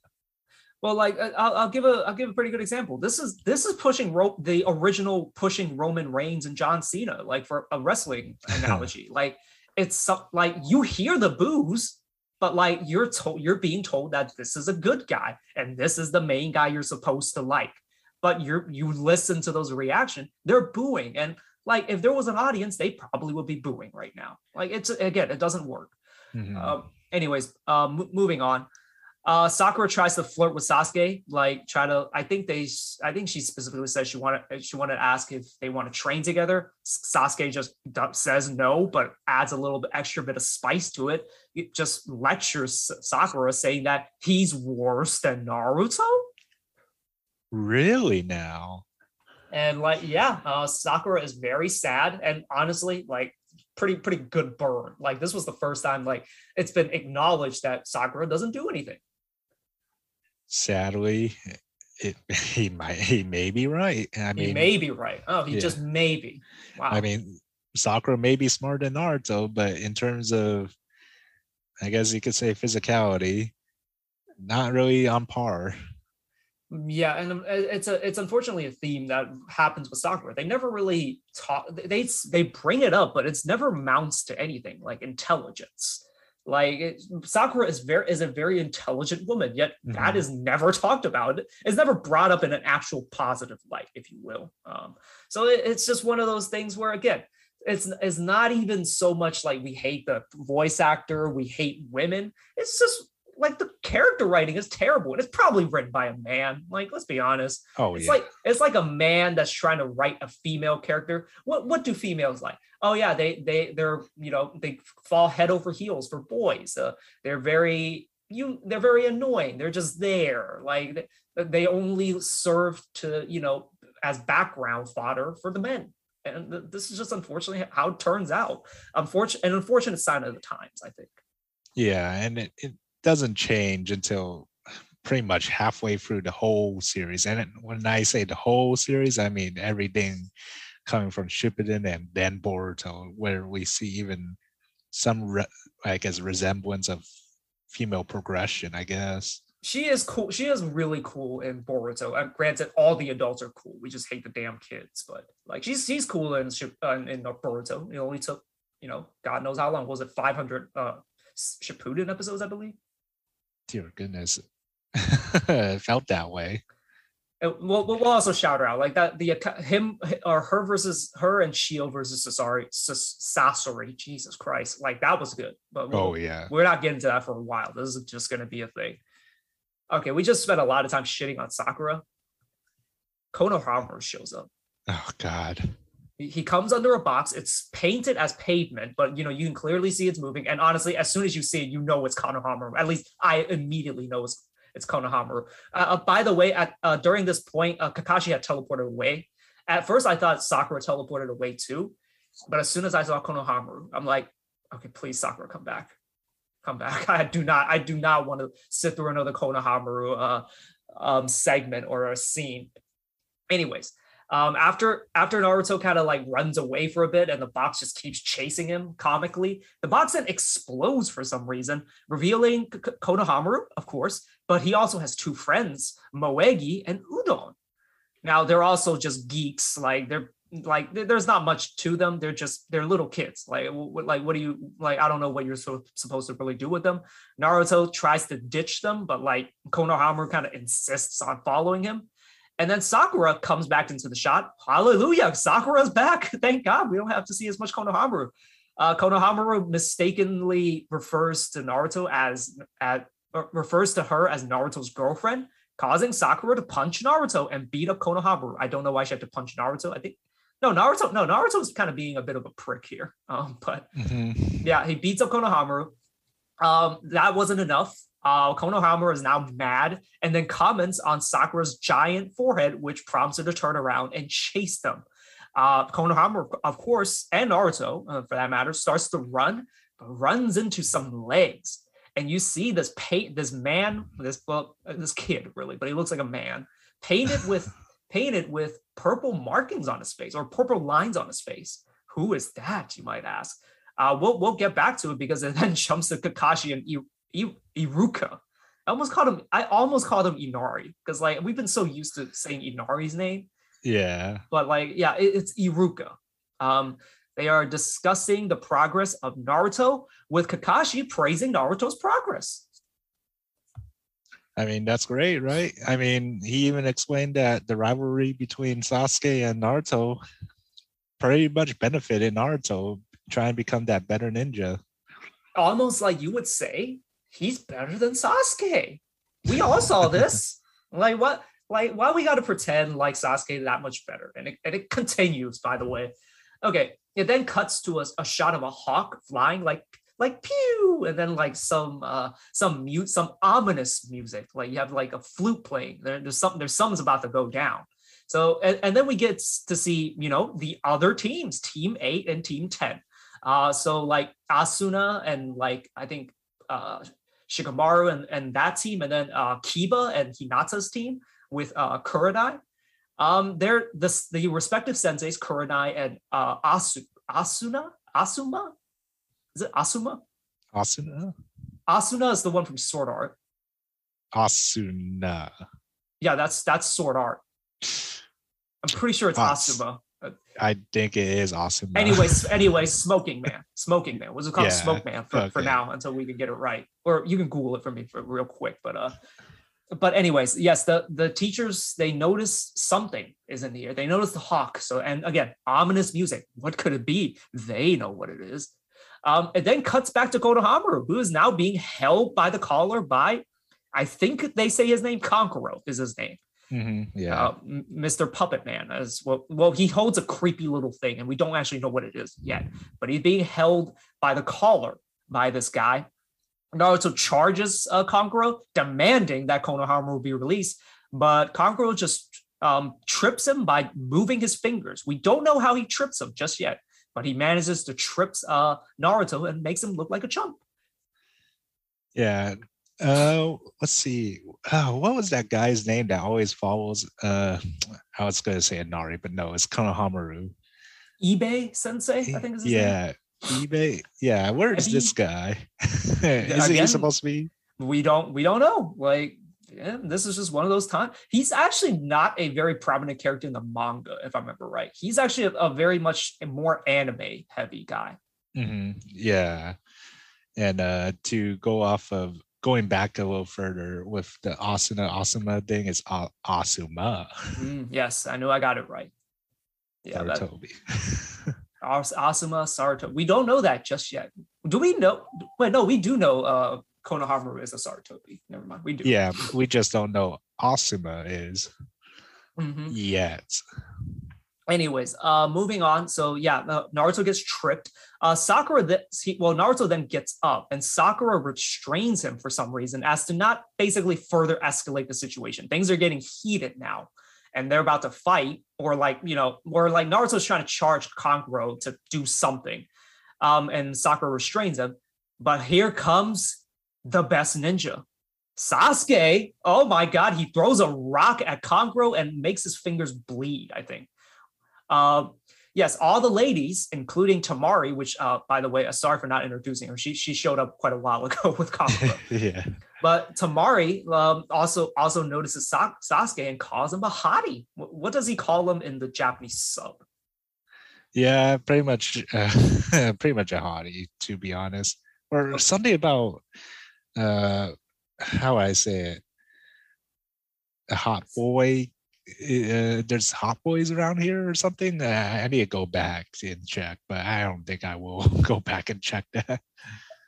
Well, like uh, I'll, I'll give a I'll give a pretty good example. This is this is pushing Ro- the original pushing Roman Reigns and John Cena, like for a wrestling analogy. like it's like you hear the boos, but like you're told you're being told that this is a good guy and this is the main guy you're supposed to like but you're you listen to those reaction they're booing and like if there was an audience they probably would be booing right now like it's again it doesn't work mm-hmm. um, anyways um, moving on uh, Sakura tries to flirt with Sasuke, like try to. I think they. I think she specifically said she wanted. She wanted to ask if they want to train together. Sasuke just says no, but adds a little bit extra bit of spice to it. It just lectures Sakura, saying that he's worse than Naruto. Really now? And like, yeah, uh, Sakura is very sad, and honestly, like pretty pretty good burn. Like this was the first time like it's been acknowledged that Sakura doesn't do anything sadly, it he might he may be right. I mean, he may be right. Oh, he yeah. just maybe. Wow. I mean, Sakura may be smarter than Naruto, but in terms of, I guess you could say physicality, not really on par. Yeah, and um, it's a it's unfortunately a theme that happens with Sakura. They never really talk. They they bring it up, but it's never mounts to anything like intelligence. Like it, Sakura is very is a very intelligent woman, yet mm-hmm. that is never talked about. It's never brought up in an actual positive light, if you will. Um, so it, it's just one of those things where again, it's it's not even so much like we hate the voice actor, we hate women. It's just like the character writing is terrible and it's probably written by a man. Like let's be honest. Oh it's yeah. like it's like a man that's trying to write a female character. What what do females like? Oh yeah they they they're you know they fall head over heels for boys. Uh, they're very you they're very annoying. They're just there. Like they, only serve to you know as background fodder for the men. And this is just unfortunately how it turns out. Unfortunate an unfortunate sign of the times i think. Yeah and it, it doesn't change until pretty much halfway through the whole series. And when I say the whole series, I mean everything coming from Shippuden and then Boruto, where we see even some, re- I guess, resemblance of female progression, I guess. She is cool. She is really cool in Boruto. Granted, all the adults are cool. We just hate the damn kids. But like, she's she's cool in in, in Boruto. It only took, you know, God knows how long. Was it 500 uh, Shippuden episodes, I believe? Dear goodness, it felt that way. Uh, we'll, we'll also shout her out like that. The him or her versus her and Chiyo versus Sasori, Sasori. Jesus Christ, like that was good. But we'll, oh yeah, we're not getting to that for a while. This is just going to be a thing. Okay, we just spent a lot of time shitting on Sakura. Konohamaru shows up. Oh God. He- comes under a box. It's painted as pavement, but you know you can clearly see it's moving. And honestly, as soon as you see it, you know it's Konohamaru. At least I immediately know it's it's Konohamaru. Uh, uh, by the way, at uh, during this point, uh, Kakashi had teleported away. At first, I thought Sakura teleported away too, but as soon as I saw Konohamaru, I'm like, okay, please Sakura, come back, come back. I do not, I do not want to sit through another Konohamaru uh, um, segment or a scene. Anyways, um, after after Naruto kind of like runs away for a bit and the box just keeps chasing him comically, the box then explodes for some reason, revealing K- Konohamaru, of course, but he also has two friends, Moegi and Udon. Now they're also just geeks, like they're like there's not much to them. They're just they're little kids. Like what, like what do you like? I don't know what you're so, supposed to really do with them. Naruto tries to ditch them, but like Konohamaru kind of insists on following him. And then Sakura comes back into the shot. Hallelujah. Sakura's back. Thank God. We don't have to see as much Konohamaru. Uh, Konohamaru mistakenly refers to Naruto as, at, uh, refers to her as Naruto's girlfriend, causing Sakura to punch Naruto and beat up Konohamaru. I don't know why she had to punch Naruto. I think no, Naruto, no, Naruto's kind of being a bit of a prick here. Um, but Mhm. yeah, he beats up Konohamaru. Um, that wasn't enough. Uh, Konohamaru is now mad and then comments on Sakura's giant forehead, which prompts her to turn around and chase them. Uh, Konohamaru, of course, and Naruto, uh, for that matter, starts to run, but runs into some legs. And you see this paint, this man, this well, uh, this kid really, but he looks like a man, painted with painted with purple markings on his face or purple lines on his face. Who is that, you might ask? Uh, we'll we'll get back to it because it then jumps to Kakashi and I, Iruka. I almost called him. I almost called him Inari because like we've been so used to saying Inari's name, Yeah. but like yeah, it- it's Iruka. Um, they are discussing the progress of Naruto with Kakashi praising Naruto's progress. I mean, that's great, right? I mean, he even explained that the rivalry between Sasuke and Naruto pretty much benefited Naruto trying to become that better ninja. Almost like you would say he's better than Sasuke. We all saw this. Like what? Like why we got to pretend like Sasuke that much better? And it, and it continues, by the way. Okay, it then cuts to a, a shot of a hawk flying like like pew, and then like some uh some mute some ominous music. Like you have like a flute playing. There, there's something there's something's about to go down. So and, and then we get to see you know the other teams, Team Eight and Team Ten. Uh, so like Asuna and like I think uh Shikamaru and, and that team, and then uh Kiba and Hinata's team with uh. Um, they're the, the respective senseis, Kurenai and uh Asu Asuna Asuma. Is it Asuma? Asuna? Asuna is the one from Sword Art. Asuna. Yeah, that's that's Sword Art. I'm pretty sure it's As- Asuma. I think it is Asuna. Anyways, anyway, Smoking Man, Smoking Man. was it called? Yeah, Smoke Man for, for now until we can get it right. Or you can Google it for me for real quick. But uh, but anyways, yes, the the teachers they notice something is in the air. They notice the hawk. So and again, ominous music. What could it be? They know what it is. Um, it then cuts back to Konohamaru, who is now being held by the collar by, I think they say his name, Kankuro is his name Mhm, Yeah. uh, Mr. Puppet Man as well. Well, he holds a creepy little thing, and we don't actually know what it is yet. But he's being held by the collar by this guy. Naruto charges uh, Kankuro, demanding that Konohamaru be released, but Kankuro just um, trips him by moving his fingers. We don't know how he trips him just yet, but he manages to trip uh, Naruto and makes him look like a chump. Yeah. Uh, let's see. Oh, what was that guy's name that always follows? Uh, I was going to say Inari, but no, it's Konohamaru. eBay Sensei, I think is his name. Yeah. eBay. Yeah. Where is Maybe- this guy? is he supposed to be? we don't we don't know like this is just one of those times he's actually not a very prominent character in the manga if i remember right he's actually a, a very much a more anime heavy guy Mhm, Yeah. And uh, to go off of going back a little further with the Asuna Asuma thing, is Asuma. Mm, yes i knew i got it right yeah that, Toby. Asuma saruto we don't know that just yet do we know wait no we do know uh Konohamaru is a Sarutobi. Never mind. We do. Yeah, we just don't know Asuma is Mhm. yet. Anyways, uh, moving on. So yeah, uh, Naruto gets tripped. Uh, Sakura, th- he, well, Naruto then gets up, and Sakura restrains him for some reason, as to not basically further escalate the situation. Things are getting heated now, and they're about to fight, or like you know, or like Naruto's trying to charge Kankuro to do something, um, and Sakura restrains him. But here comes the best ninja, Sasuke. Oh my God, he throws a rock at Kankuro and makes his fingers bleed. I think. Uh, yes, all the ladies, including Temari, which, uh, by the way, uh, sorry for not introducing her. She she showed up quite a while ago with Kankuro. yeah. but Temari um, also also notices Sa- Sasuke and calls him a hottie. What, what does he call him in the Japanese sub? Yeah, pretty much uh, pretty much a hottie, to be honest. Or something about uh how I say it. A hot boy. Uh, there's hot boys around here or something. Uh, I need to go back and check, but I don't think I will go back and check that.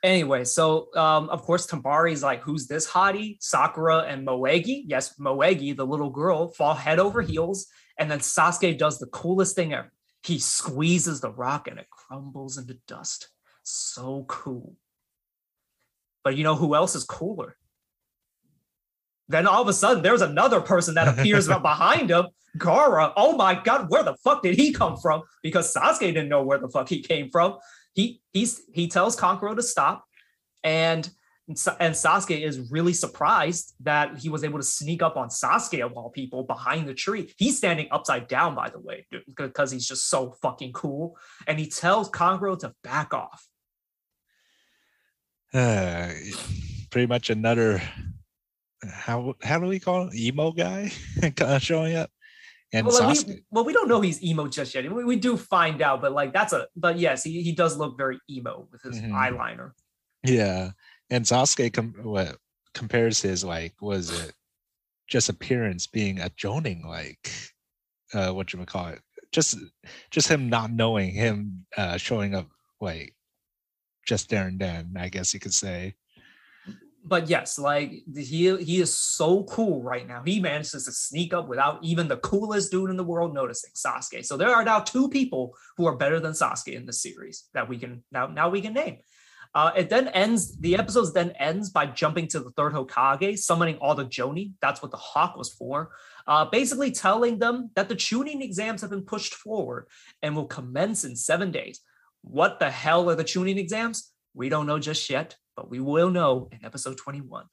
Anyway, so um, of course Temari's like, "Who's this hottie?" Sakura and Moegi. Yes, Moegi, the little girl, fall head over heels, and then Sasuke does the coolest thing ever. He squeezes the rock and it crumbles into dust. So cool. But you know who else is cooler? Then all of a sudden, there's another person that appears behind him, Gaara. Oh my god, where the fuck did he come from? Because Sasuke didn't know where the fuck he came from. He he's he tells Kankuro to stop, and and Sasuke is really surprised that he was able to sneak up on Sasuke of all people behind the tree. He's standing upside down, by the way, because he's just so fucking cool. And he tells Kankuro to back off. Uh, pretty much another how how do we call it emo guy? Showing up? And well, like, we, well, we don't know he's emo just yet. We, we do find out, but like that's a but yes, he, he does look very emo with his Mhm. eyeliner. yeah. And Sasuke com- what compares his like was it? Just appearance being a Jonin like uh what you would call it? Just just him not knowing him uh showing up like just there and then i guess you could say But yes, like he he is so cool right now. He manages to sneak up without even the coolest dude in the world noticing Sasuke. So there are now two people who are better than Sasuke in the series that we can now now we can name. Uh, it then ends. The episode then ends by jumping to the third Hokage, summoning all the Jonin. That's what the hawk was for. Uh, basically telling them that the Chunin exams have been pushed forward and will commence in seven days. What the hell are the Chunin exams? We don't know just yet, but we will know in episode 21.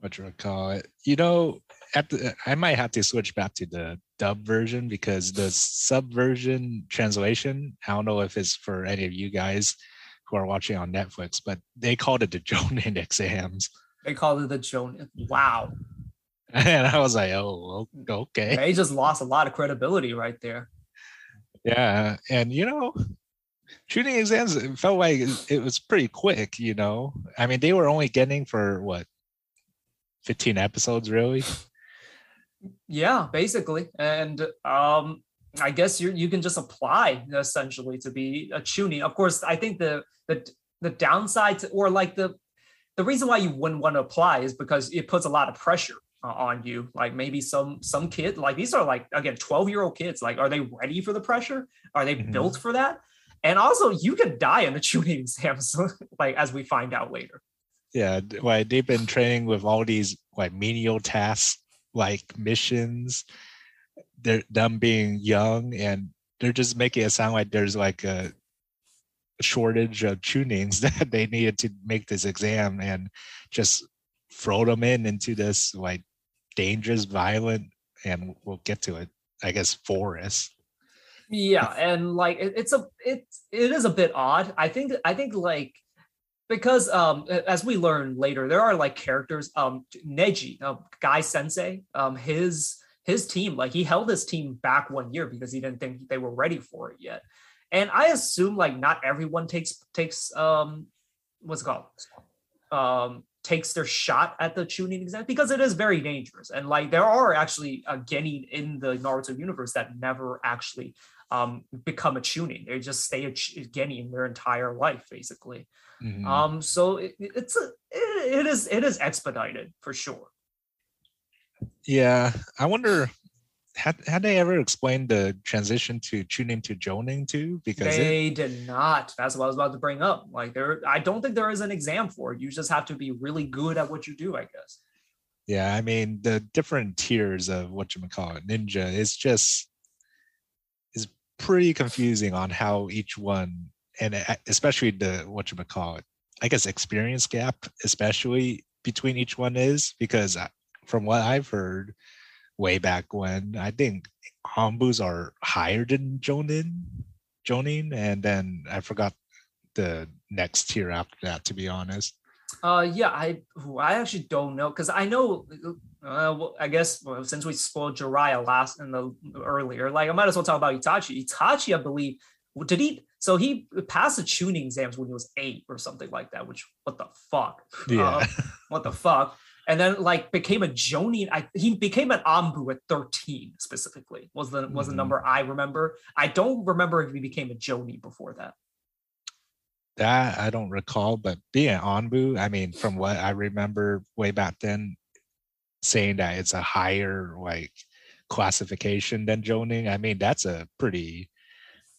what you call it. You know, at the I might have to switch back to the dub version because the sub version translation, I don't know if it's for any of you guys who are watching on Netflix, but they called it the Jonin exams. They called it the Joan. Wow. And I was like, oh, okay. They just lost a lot of credibility right there. Yeah. And you know, Chunin exams, it felt like it was pretty quick, you know. I mean, they were only getting for what 15 episodes, really? Yeah, basically. And um, I guess you you can just apply essentially to be a Chunin. Of course, I think the the the downside to, or like the the reason why you wouldn't want to apply is because it puts a lot of pressure on you. Like maybe some some kid like these are like again 12 year old kids. Like are they ready for the pressure? Are they Mhm. built for that? And also, you could die in the Chunin exams, like as we find out later. yeah like they've been training with all these like menial tasks like missions they're them being young and they're just making it sound like there's like a shortage of Chunins that they needed to make this exam and just throw them in into this like dangerous violent and we'll get to it i guess forest yeah and like it, it's a it it is a bit odd. I think i think like because um as we learn later there are like characters um neji uh, guy sensei um his his team like he held his team back one year because he didn't think they were ready for it yet. And i assume like not everyone takes takes um what's it called? Um takes their shot at the Chunin exam because it is very dangerous. And like there are actually uh, genin in the naruto universe that never actually um, become a chunin. They just stay a genin their entire life, basically. Mhm. Um, so it, it's a it, it is it is expedited for sure. yeah, I wonder had had they ever explained the transition to Chunin to Jonin too? Because it, They did not. That's what I was about to bring up. Like there, I don't think there is an exam for it. You just have to be really good at what you do, I guess. yeah, I mean the different tiers of what you call it, ninja is just pretty confusing on how each one and e- especially the what you would call it, I guess experience gap, especially between each one is because uh, from what I've heard way back when, I think Anbus are higher than Jonin, Jonin, and then I forgot the next tier after that. To be honest, Uh, yeah, I I actually don't know because I know. Uh, Uh, well, I guess well, since we spoiled Jiraiya last in the earlier, like I might as well talk about Itachi. Itachi, I believe, did he? So he passed the Chunin exams when he was eight or something like that. Which what the fuck? yeah, Uh, what the fuck? And then like became a Jonin. I he became an Anbu at 13 specifically was the was the Mhm. number I remember. I don't remember if he became a Jonin before that. that I don't recall, but being an Anbu, I mean, from what I remember way back then, saying that it's a higher like classification than Jonin, I mean, that's a pretty,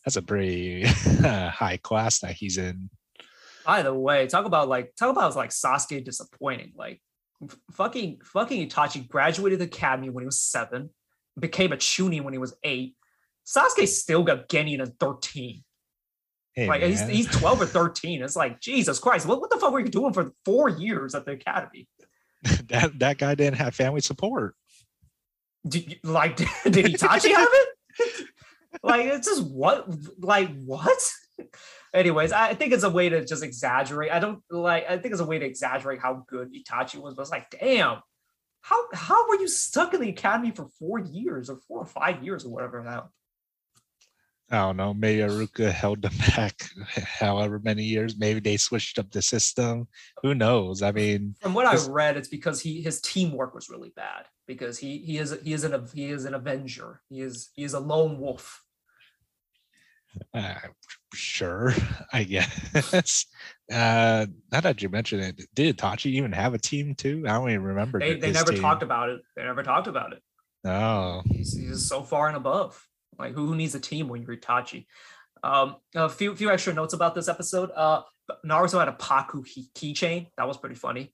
that's a pretty high class that he's in. By the way, talk about like talk about like Sasuke disappointing. Like fucking fucking Itachi graduated the academy when he was seven, became a Chunin when he was eight. Sasuke still got Genin at 13. Hey, like he's, he's 12 or 13. It's like Jesus Christ, what, what the fuck were you doing for four years at the academy? that that guy didn't have family support. Did, you- like did Itachi have it? like it's just what like what? Anyways, I think it's a way to just exaggerate. I don't like I think it's a way to exaggerate how good Itachi was, but it's like, damn, how how were you stuck in the academy for four years or four or five years or whatever now? I don't know. Maybe Iruka held them back however many years. Maybe they switched up the system. Who knows? I mean, From what I read, it's because he his teamwork was really bad because he he is he is an he is an avenger. He is he is a lone wolf. Uh, sure, I guess. Uh, now that you mention it, did Itachi even have a team too? I don't even remember. They they never team. talked about it. They never talked about it. Oh, He's, he's so far and above. Like who, who needs a team when you're Itachi? Um, a few few extra notes about this episode. Uh, Naruto had a Pakkun key- keychain. That was pretty funny.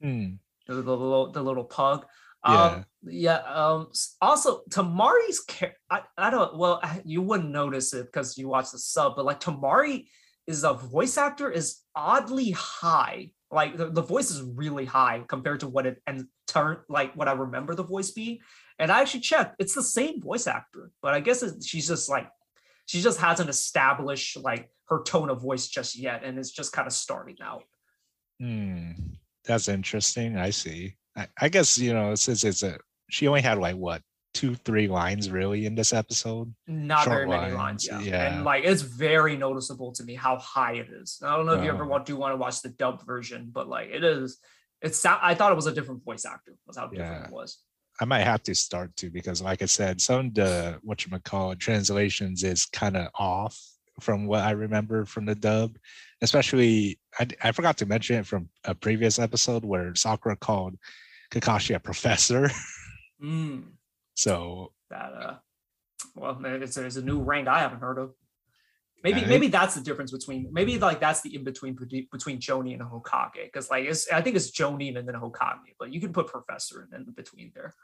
hmm. The, the little the little pug. Yeah. Um, yeah. Um. Also, Temari's care. I, I don't. Well, I- you wouldn't notice it because you watch the sub, but like Temari is a voice actor is oddly high. Like the, the voice is really high compared to what it and turn like what I remember the voice being. And I actually checked; it's the same voice actor, but I guess it, she's just like she just hasn't established like her tone of voice just yet, and it's just kind of starting out. Hmm. That's interesting. I see. I, I guess you know since it's a she only had like what two three lines really in this episode. not Short very many lines, lines, yeah. yeah. And like it's very noticeable to me how high it is. I don't know if you ever Oh. want do want to watch the dubbed version, but like it is. It's I thought it was a different voice actor. Was how different Yeah. it was. I might have to start to because, like I said, some of the what you call translations is kind of off from what I remember from the dub. Especially, I, I forgot to mention it from a previous episode where Sakura called Kakashi a professor. Mm, So that uh, well, it's, it's a new rank I haven't heard of. Maybe maybe that's the difference between maybe like that's the in between between Jonin and Hokage because like it's I think it's Jonin and then Hokage, but you can put Professor in, in between there.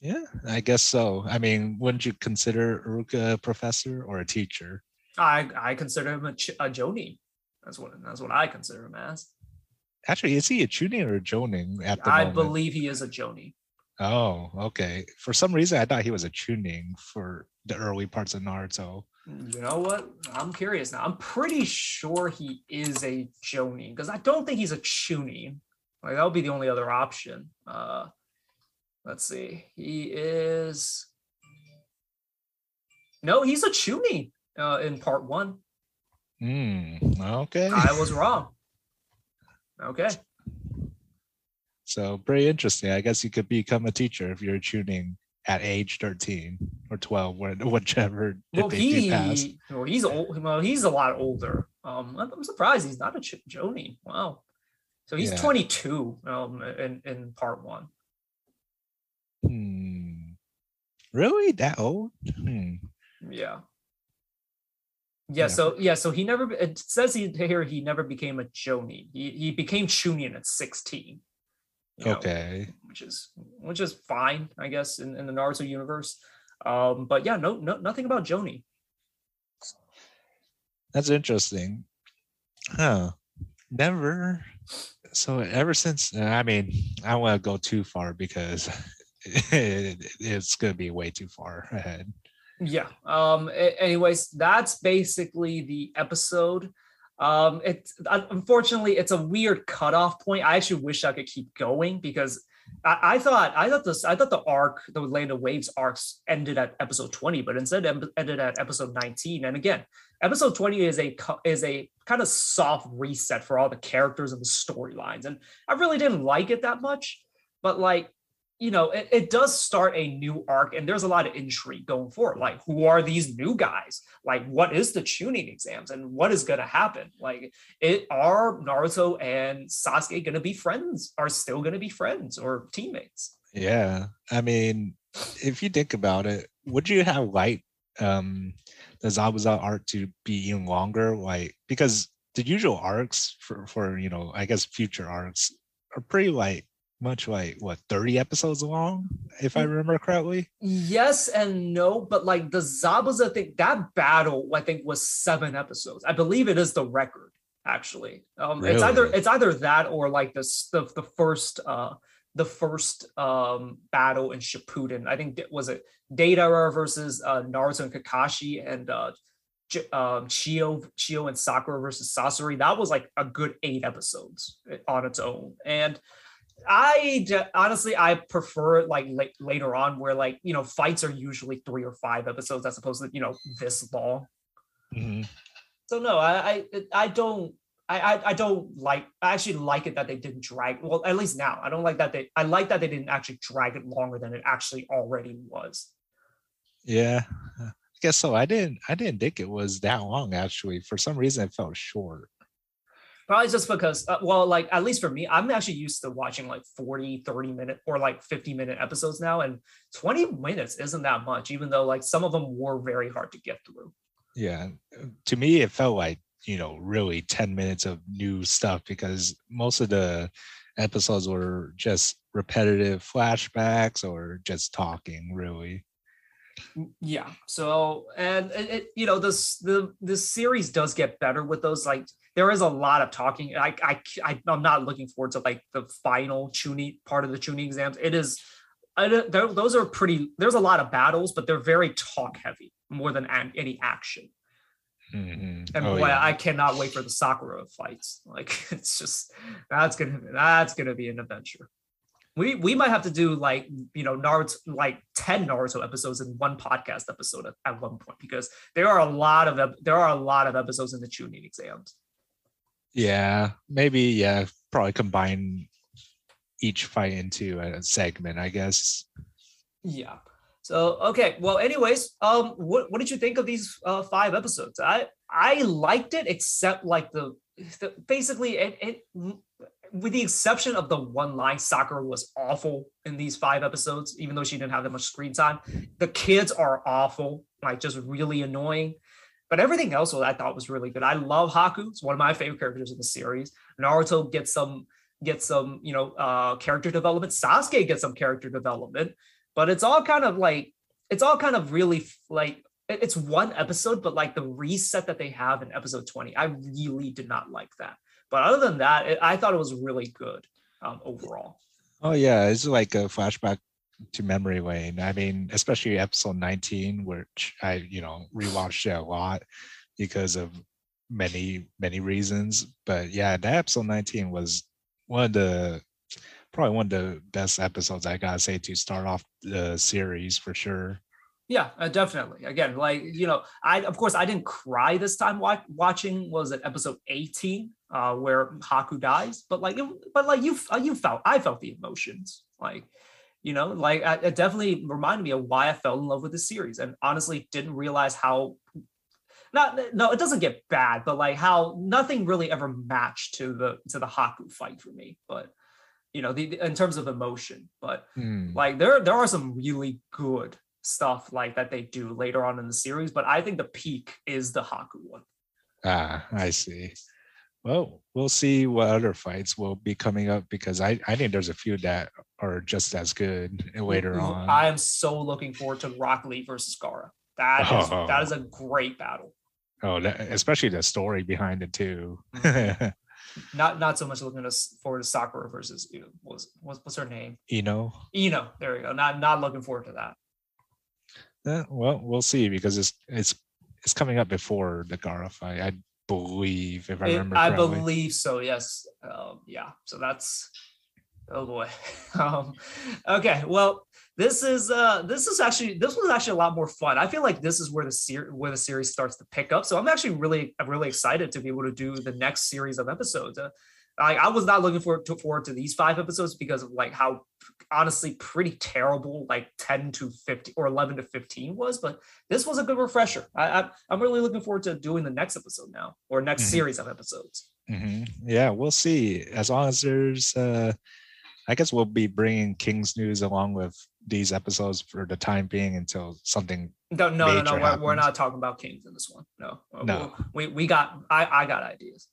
yeah, I guess so. I mean, wouldn't you consider Iruka a professor or a teacher? I I consider him a, ch- a Jonin. That's what that's what I consider him as. Actually, is he a Chunin or a Jonin at the I moment? believe he is a Jonin. Oh, okay. For some reason, I thought he was a Chunin for the early parts of Naruto. You know what? I'm curious now. I'm pretty sure he is a Jonin because I don't think he's a Chunin. Like that would be the only other option. Uh, let's see. He is. No, he's a Chunin uh, in part one. Hmm. okay. I was wrong. Okay. So pretty interesting. I guess you could become a teacher if you're Chunin at age 13 or 12, whichever well, he, well, he's old. Well, he's a lot older. Um, I'm surprised he's not a Ch- Jonin. Wow. So he's yeah. 22 um, in, in part one. Hmm. Really? That old? Hmm. Yeah. Yeah, so yeah, so he never it says he here he never became a Jonin. He he became Chunin at 16. Know, okay. Which is which is fine, I guess, in, in the Naruto universe. Um, but yeah, no, no nothing about Jonin. That's interesting. Huh. Never so ever since I mean, I don't want to go too far because it, it's gonna be way too far ahead yeah um anyways that's basically the episode um it's unfortunately it's a weird cutoff point. I actually wish i could keep going because I, I, thought I thought this I thought the arc the Land of Waves arcs ended at episode 20 but instead ended at episode 19 and again episode 20 is a is a kind of soft reset for all the characters and the storylines. And I really didn't like it that much but like you know, it, it, does start a new arc and there's a lot of intrigue going forward. Like, who are these new guys? Like, what is the Chunin exams and what is going to happen? Like, it are Naruto and Sasuke going to be friends? Are still going to be friends or teammates? Yeah. I mean, if you think about it, would you have liked um, the Zabuza arc to be even longer? Like, because the usual arcs for, for, you know, I guess future arcs are pretty like much like what 30 episodes long if i mm. remember correctly yes and no but like the zabuza thing that battle i think was seven episodes i believe it is the record actually um really? it's either it's either that or like this the, the first uh the first um battle in Shippuden. I think was it Deidara versus uh, Naruto and Kakashi and uh um, Chiyo, Chiyo and Sakura versus Sasori. That was like a good eight episodes on its own. And I honestly I prefer like later on where like you know fights are usually three or five episodes as opposed to you know this long. Mm-hmm. So no, I I, I don't I, I, I don't like I actually like it that they didn't drag well at least now I don't like that they I like that they didn't actually drag it longer than it actually already was. Yeah, I guess so. I didn't I didn't think it was that long actually. For some reason, it felt short probably just because uh, well like at least for me i'm actually used to watching like 40 30 minute or like 50 minute episodes now and 20 minutes isn't that much even though like some of them were very hard to get through. Yeah to me it felt like you know really 10 minutes of new stuff because most of the episodes were just repetitive flashbacks or just talking really. Yeah so and it, it, you know this the this series does get better with those like there is a lot of talking. I, I, I am not looking forward to like the final Chunin part of the Chunin exams. It is, I, those are pretty. There's a lot of battles, but they're very talk heavy more than any action. Mm-hmm. And oh, boy, yeah. I cannot wait for the Sakura fights. Like it's just that's gonna that's gonna be an adventure. We we might have to do like you know Naruto like ten Naruto episodes in one podcast episode at, at one point because there are a lot of there are a lot of episodes in the Chunin exams. Yeah, maybe yeah, probably combine each fight into a segment, I guess. Yeah. So okay, well, anyways, um, what what did you think of these uh, five episodes? I I liked it, except like the, the basically it, it with the exception of the one line, Sakura was awful in these five episodes, even though she didn't have that much screen time. The kids are awful, like just really annoying. But everything else I thought was really good. I love Haku. It's one of my favorite characters in the series. Naruto gets some gets some, you know, uh character development. Sasuke gets some character development, but it's all kind of like it's all kind of really like it's one episode, but like the reset that they have in episode 20, I really did not like that. But other than that, it, I thought it was really good um, overall. Oh yeah, it's like a flashback to memory lane. I mean, especially episode 19, which I, you know, rewatched it a lot because of many, many reasons. But yeah, that episode 19 was one of the probably one of the best episodes I gotta say to start off the series for sure. Yeah, uh, definitely. Again, like you know, I of course I didn't cry this time wa- watching. Was it episode eighteen uh, where Haku dies? But like, it, but like you, uh, you felt I felt the emotions. Like you know like it definitely reminded me of why i fell in love with the series and honestly didn't realize how not no it doesn't get bad but like how nothing really ever matched to the to the haku fight for me but you know the in terms of emotion but Hmm. like there there are some really good stuff like that they do later on in the series but i think the peak is the haku one Ah, I see. Well, we'll see what other fights will be coming up because I, I think there's a few that are just as good later on. i am so looking forward to rock lee versus gaara that is Oh. that is a great battle oh, that, especially the story behind it too. not not so much looking forward to sakura versus what's, what's what's her name you know, Ino, there we go. Not not looking forward to that. Eh, well, we'll see because it's it's it's coming up before the Gaara fight, I believe, if I It- remember I correctly. believe so. Yes. Um, yeah. So that's oh boy. um, okay. Well, this is uh this is actually this was actually a lot more fun. I feel like this is where the ser- where the series starts to pick up. So I'm actually really I'm really excited to be able to do the next series of episodes. Uh, I, I was not looking forward to, forward to these five episodes because of like how honestly pretty terrible like 10 to 50 or 11 to 15 was but this was a good refresher I, I i'm really looking forward to doing the next episode now or next Mhm. series of episodes Mhm. Yeah, we'll see. As long as there's, uh, I guess we'll be bringing King's news along with these episodes for the time being until something. no no no no we're, we're not talking about kings in this one no Uh, No. we we got i i got ideas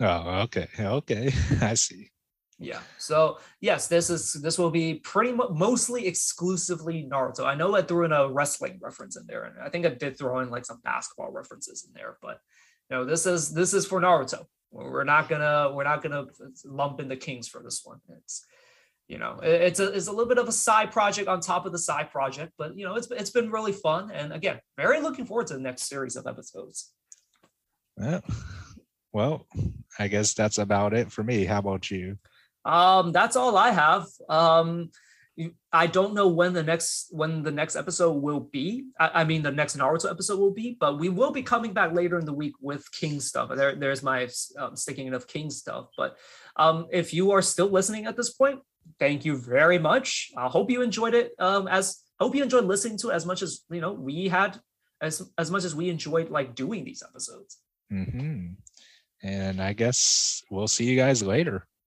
Oh, okay, okay, I see. yeah so yes this is this will be pretty much mostly exclusively naruto i know i threw in a wrestling reference in there and i think i did throw in like some basketball references in there but no this is this is for naruto we're not gonna we're not gonna lump in the kings for this one it's you know it's a it's a little bit of a side project on top of the side project but you know it's it's been really fun and again very looking forward to the next series of episodes Well, well, I guess that's about it for me. How about you? Um, that's all I have. Um, I don't know when the next when the next episode will be. I, I mean, the next Naruto episode will be, but we will be coming back later in the week with King stuff. There, there's my um, sticking of King stuff. But um, if you are still listening at this point, thank you very much. I hope you enjoyed it. Um, as I hope you enjoyed listening to as much as you know we had as as much as we enjoyed like doing these episodes. hmm And I guess we'll see you guys later.